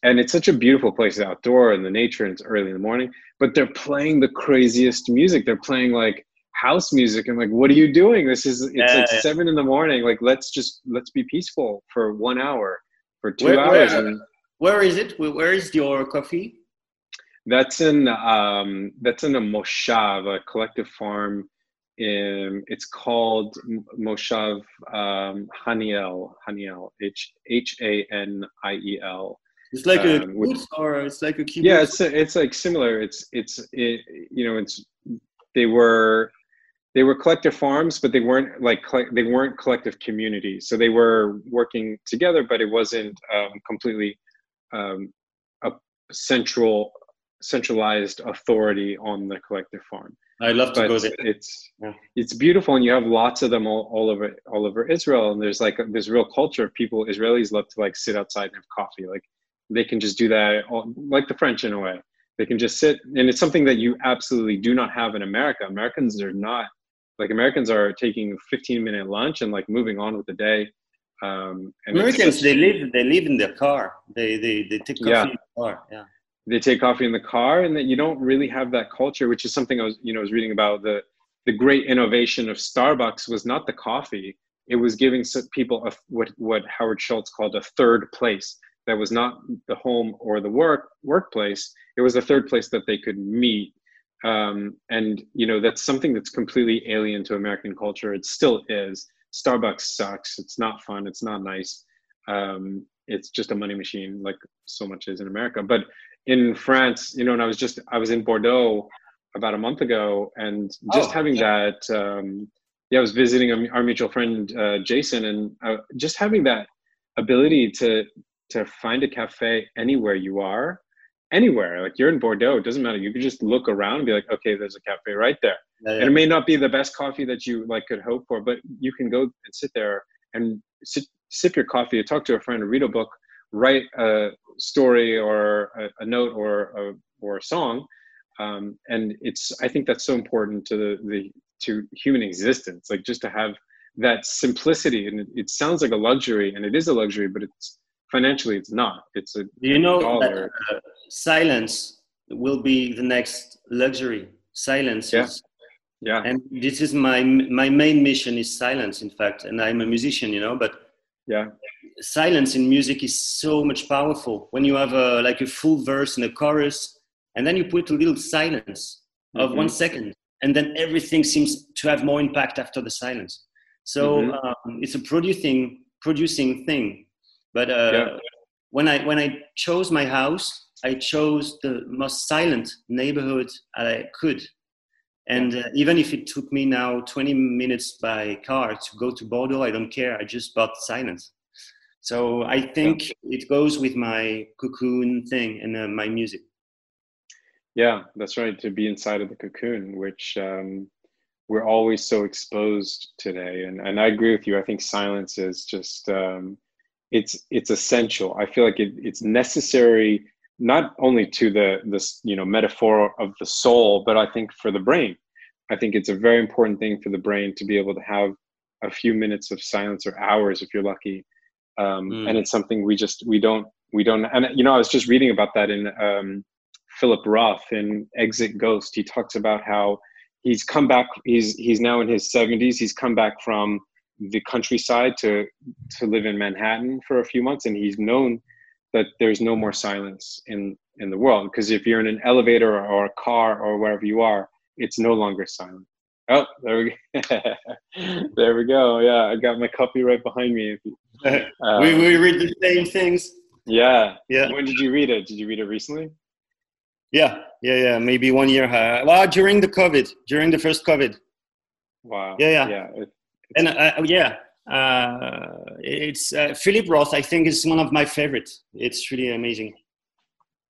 And it's such a beautiful place outdoor in the nature, and it's early in the morning. But they're playing the craziest music. They're playing like house music. and like, what are you doing? This is it's Yeah, like yeah. seven in the morning. Like, let's just let's be peaceful for one hour, for two Where- hours, where- and Where is it? Where, where is your coffee? that's in um, that's in a moshav, a collective farm. In it's called Moshav um, Haniel, Haniel, H H A N I E L. It's like a Um, kibbutz or it's like a kibbutz? Yeah, it's it's like similar. It's it's it, you know it's they were they were collective farms, but they weren't like they weren't collective communities. So they were working together, but it wasn't um, completely um, a central centralized authority on the collective farm. I love to But go there. it's Yeah. it's beautiful, and you have lots of them all, all over all over Israel. And there's like a, there's real culture of people. Israelis love to like sit outside and have coffee. Like they can just do that, all, like the French in a way. They can just sit, and it's something that you absolutely do not have in America. Americans are not like Americans are taking 15 minute lunch and like moving on with the day. Um, and Americans, such- they live they live in their car. They they, they take coffee Yeah. in the car. Yeah. They take coffee in the car and that you don't really have that culture which is something i was you know was reading about the the great innovation of starbucks was not the coffee. It was giving people a, what what howard schultz called a third place that was not the home or the work workplace. It was a third place that they could meet. Um, and you know that's something that's completely alien to american culture. It still is. Starbucks sucks. It's not fun. It's not nice. Um, it's just a money machine like so much is in america but in France, you know, and I was just I was in Bordeaux about a month ago, and just Oh, having yeah. that, um, yeah, I was visiting our mutual friend uh, Jason, and uh, just having that ability to to find a cafe anywhere you are, anywhere. Like you're in Bordeaux, it doesn't matter. You can just look around and be like, okay, there's a cafe right there. Yeah, And it may not be the best coffee that you like could hope for, but you can go and sit there and sit, sip your coffee, talk to a friend, read a book, write a story or a, a note or a, or a song. Um, and it's I think that's so important to the, the to human existence, like just to have that simplicity. And it, it sounds like a luxury, and it is a luxury, but it's financially it's not. It's a you know dollar. that uh, silence will be the next luxury? Silence Yeah. is yeah and this is my my main mission is silence in fact and i'm a musician you know but yeah silence in music is so much powerful when you have a like a full verse and a chorus and then you put a little silence of Mhm. one second and then everything seems to have more impact after the silence so Mhm. um, it's a producing producing thing but uh, Yeah. when i when i chose my house i chose the most silent neighborhood i could and uh, even if it took me now 20 minutes by car to go to Bordeaux, I don't care. I just bought silence. So I think it goes with my cocoon thing and uh, my music. Yeah, that's right. To be inside of the cocoon, which um, we're always so exposed today, and and I agree with you. I think silence is just um, it's it's essential. I feel like it, it's necessary not only to the this you know metaphor of the soul, but I think for the brain. I think it's a very important thing for the brain to be able to have a few minutes of silence or hours if you're lucky. Um, Mm. And it's something we just we don't we don't. And you know, I was just reading about that in. Um, Philip Roth in Exit Ghost. He talks about how he's come back. He's he's now in his seventies. He's come back from the countryside to to live in Manhattan for a few months, and he's known that there's no more silence in in the world because if you're in an elevator or, or a car or wherever you are, it's no longer silent. Oh, there we go. there we go. Yeah, I got my copy right behind me. Uh, we, we read the same things. yeah. Yeah. When did you read it? Did you read it recently? Yeah, yeah, yeah. Maybe one year. Uh, well, during the COVID, during the first COVID. Wow. Yeah, yeah. Yeah. It, And uh, yeah, uh, it's uh, Philip Roth. I think is one of my favorites. It's really amazing.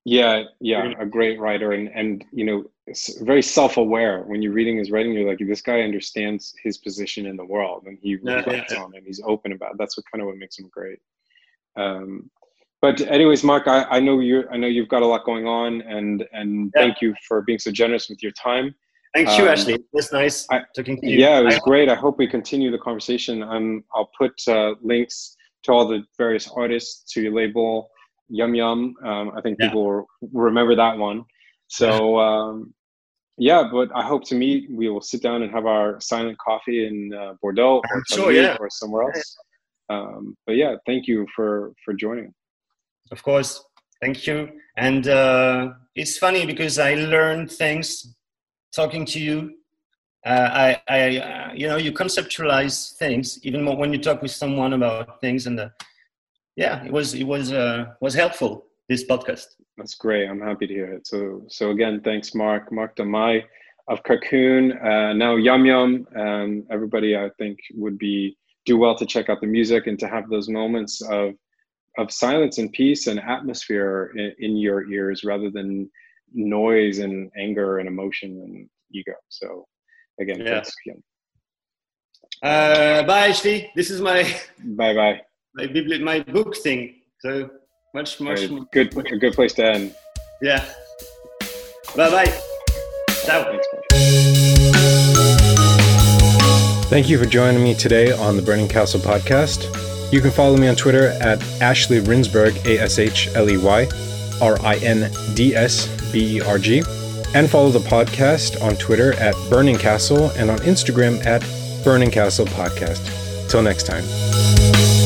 Yeah, yeah, a great writer, and and you know, very self-aware. When you're reading his writing, you're like, this guy understands his position in the world, and he Yeah, reflects yeah, on it. He's open about. It. That's what kind of what makes him great. Um, but anyways, Mark, I, I know you I know you've got a lot going on, and and yeah. thank you for being so generous with your time. Thank you, um, Ashley. It was nice I, talking to you. Yeah, it was I great. I hope we continue the conversation. Um, I'll put uh, links to all the various artists to your label, Yum Yum. Um, I think yeah. people will remember that one. So um, yeah, but I hope to meet. We will sit down and have our silent coffee in uh, Bordeaux or, sure, yeah. or somewhere else. Um, but yeah, thank you for for joining. Of course, thank you. And uh, it's funny because I learned things talking to you. Uh, I, I uh, you know, you conceptualize things even more when you talk with someone about things, and uh, yeah, it was it was uh, was helpful this podcast. That's great. I'm happy to hear it. So so again, thanks, Mark. Mark Daumail of Cocoon, uh, now Yum Yum. Um, everybody, I think, would be do well to check out the music and to have those moments of of silence and peace and atmosphere in, in your ears rather than noise and anger and emotion and ego. So again, yeah. thanks again. Uh, bye, Ashley. This is my bye bye my bibli- my book thing. So much much right. good a good place to end. Yeah. Bye bye. Ciao. Thanks, Thank you for joining me today on the Burning Castle podcast. You can follow me on Twitter at Ashley Rindsberg, A S H L E Y R I N D S B E R G, and follow the podcast on Twitter at Burning Castle and on Instagram at Burning Castle Podcast. Till next time.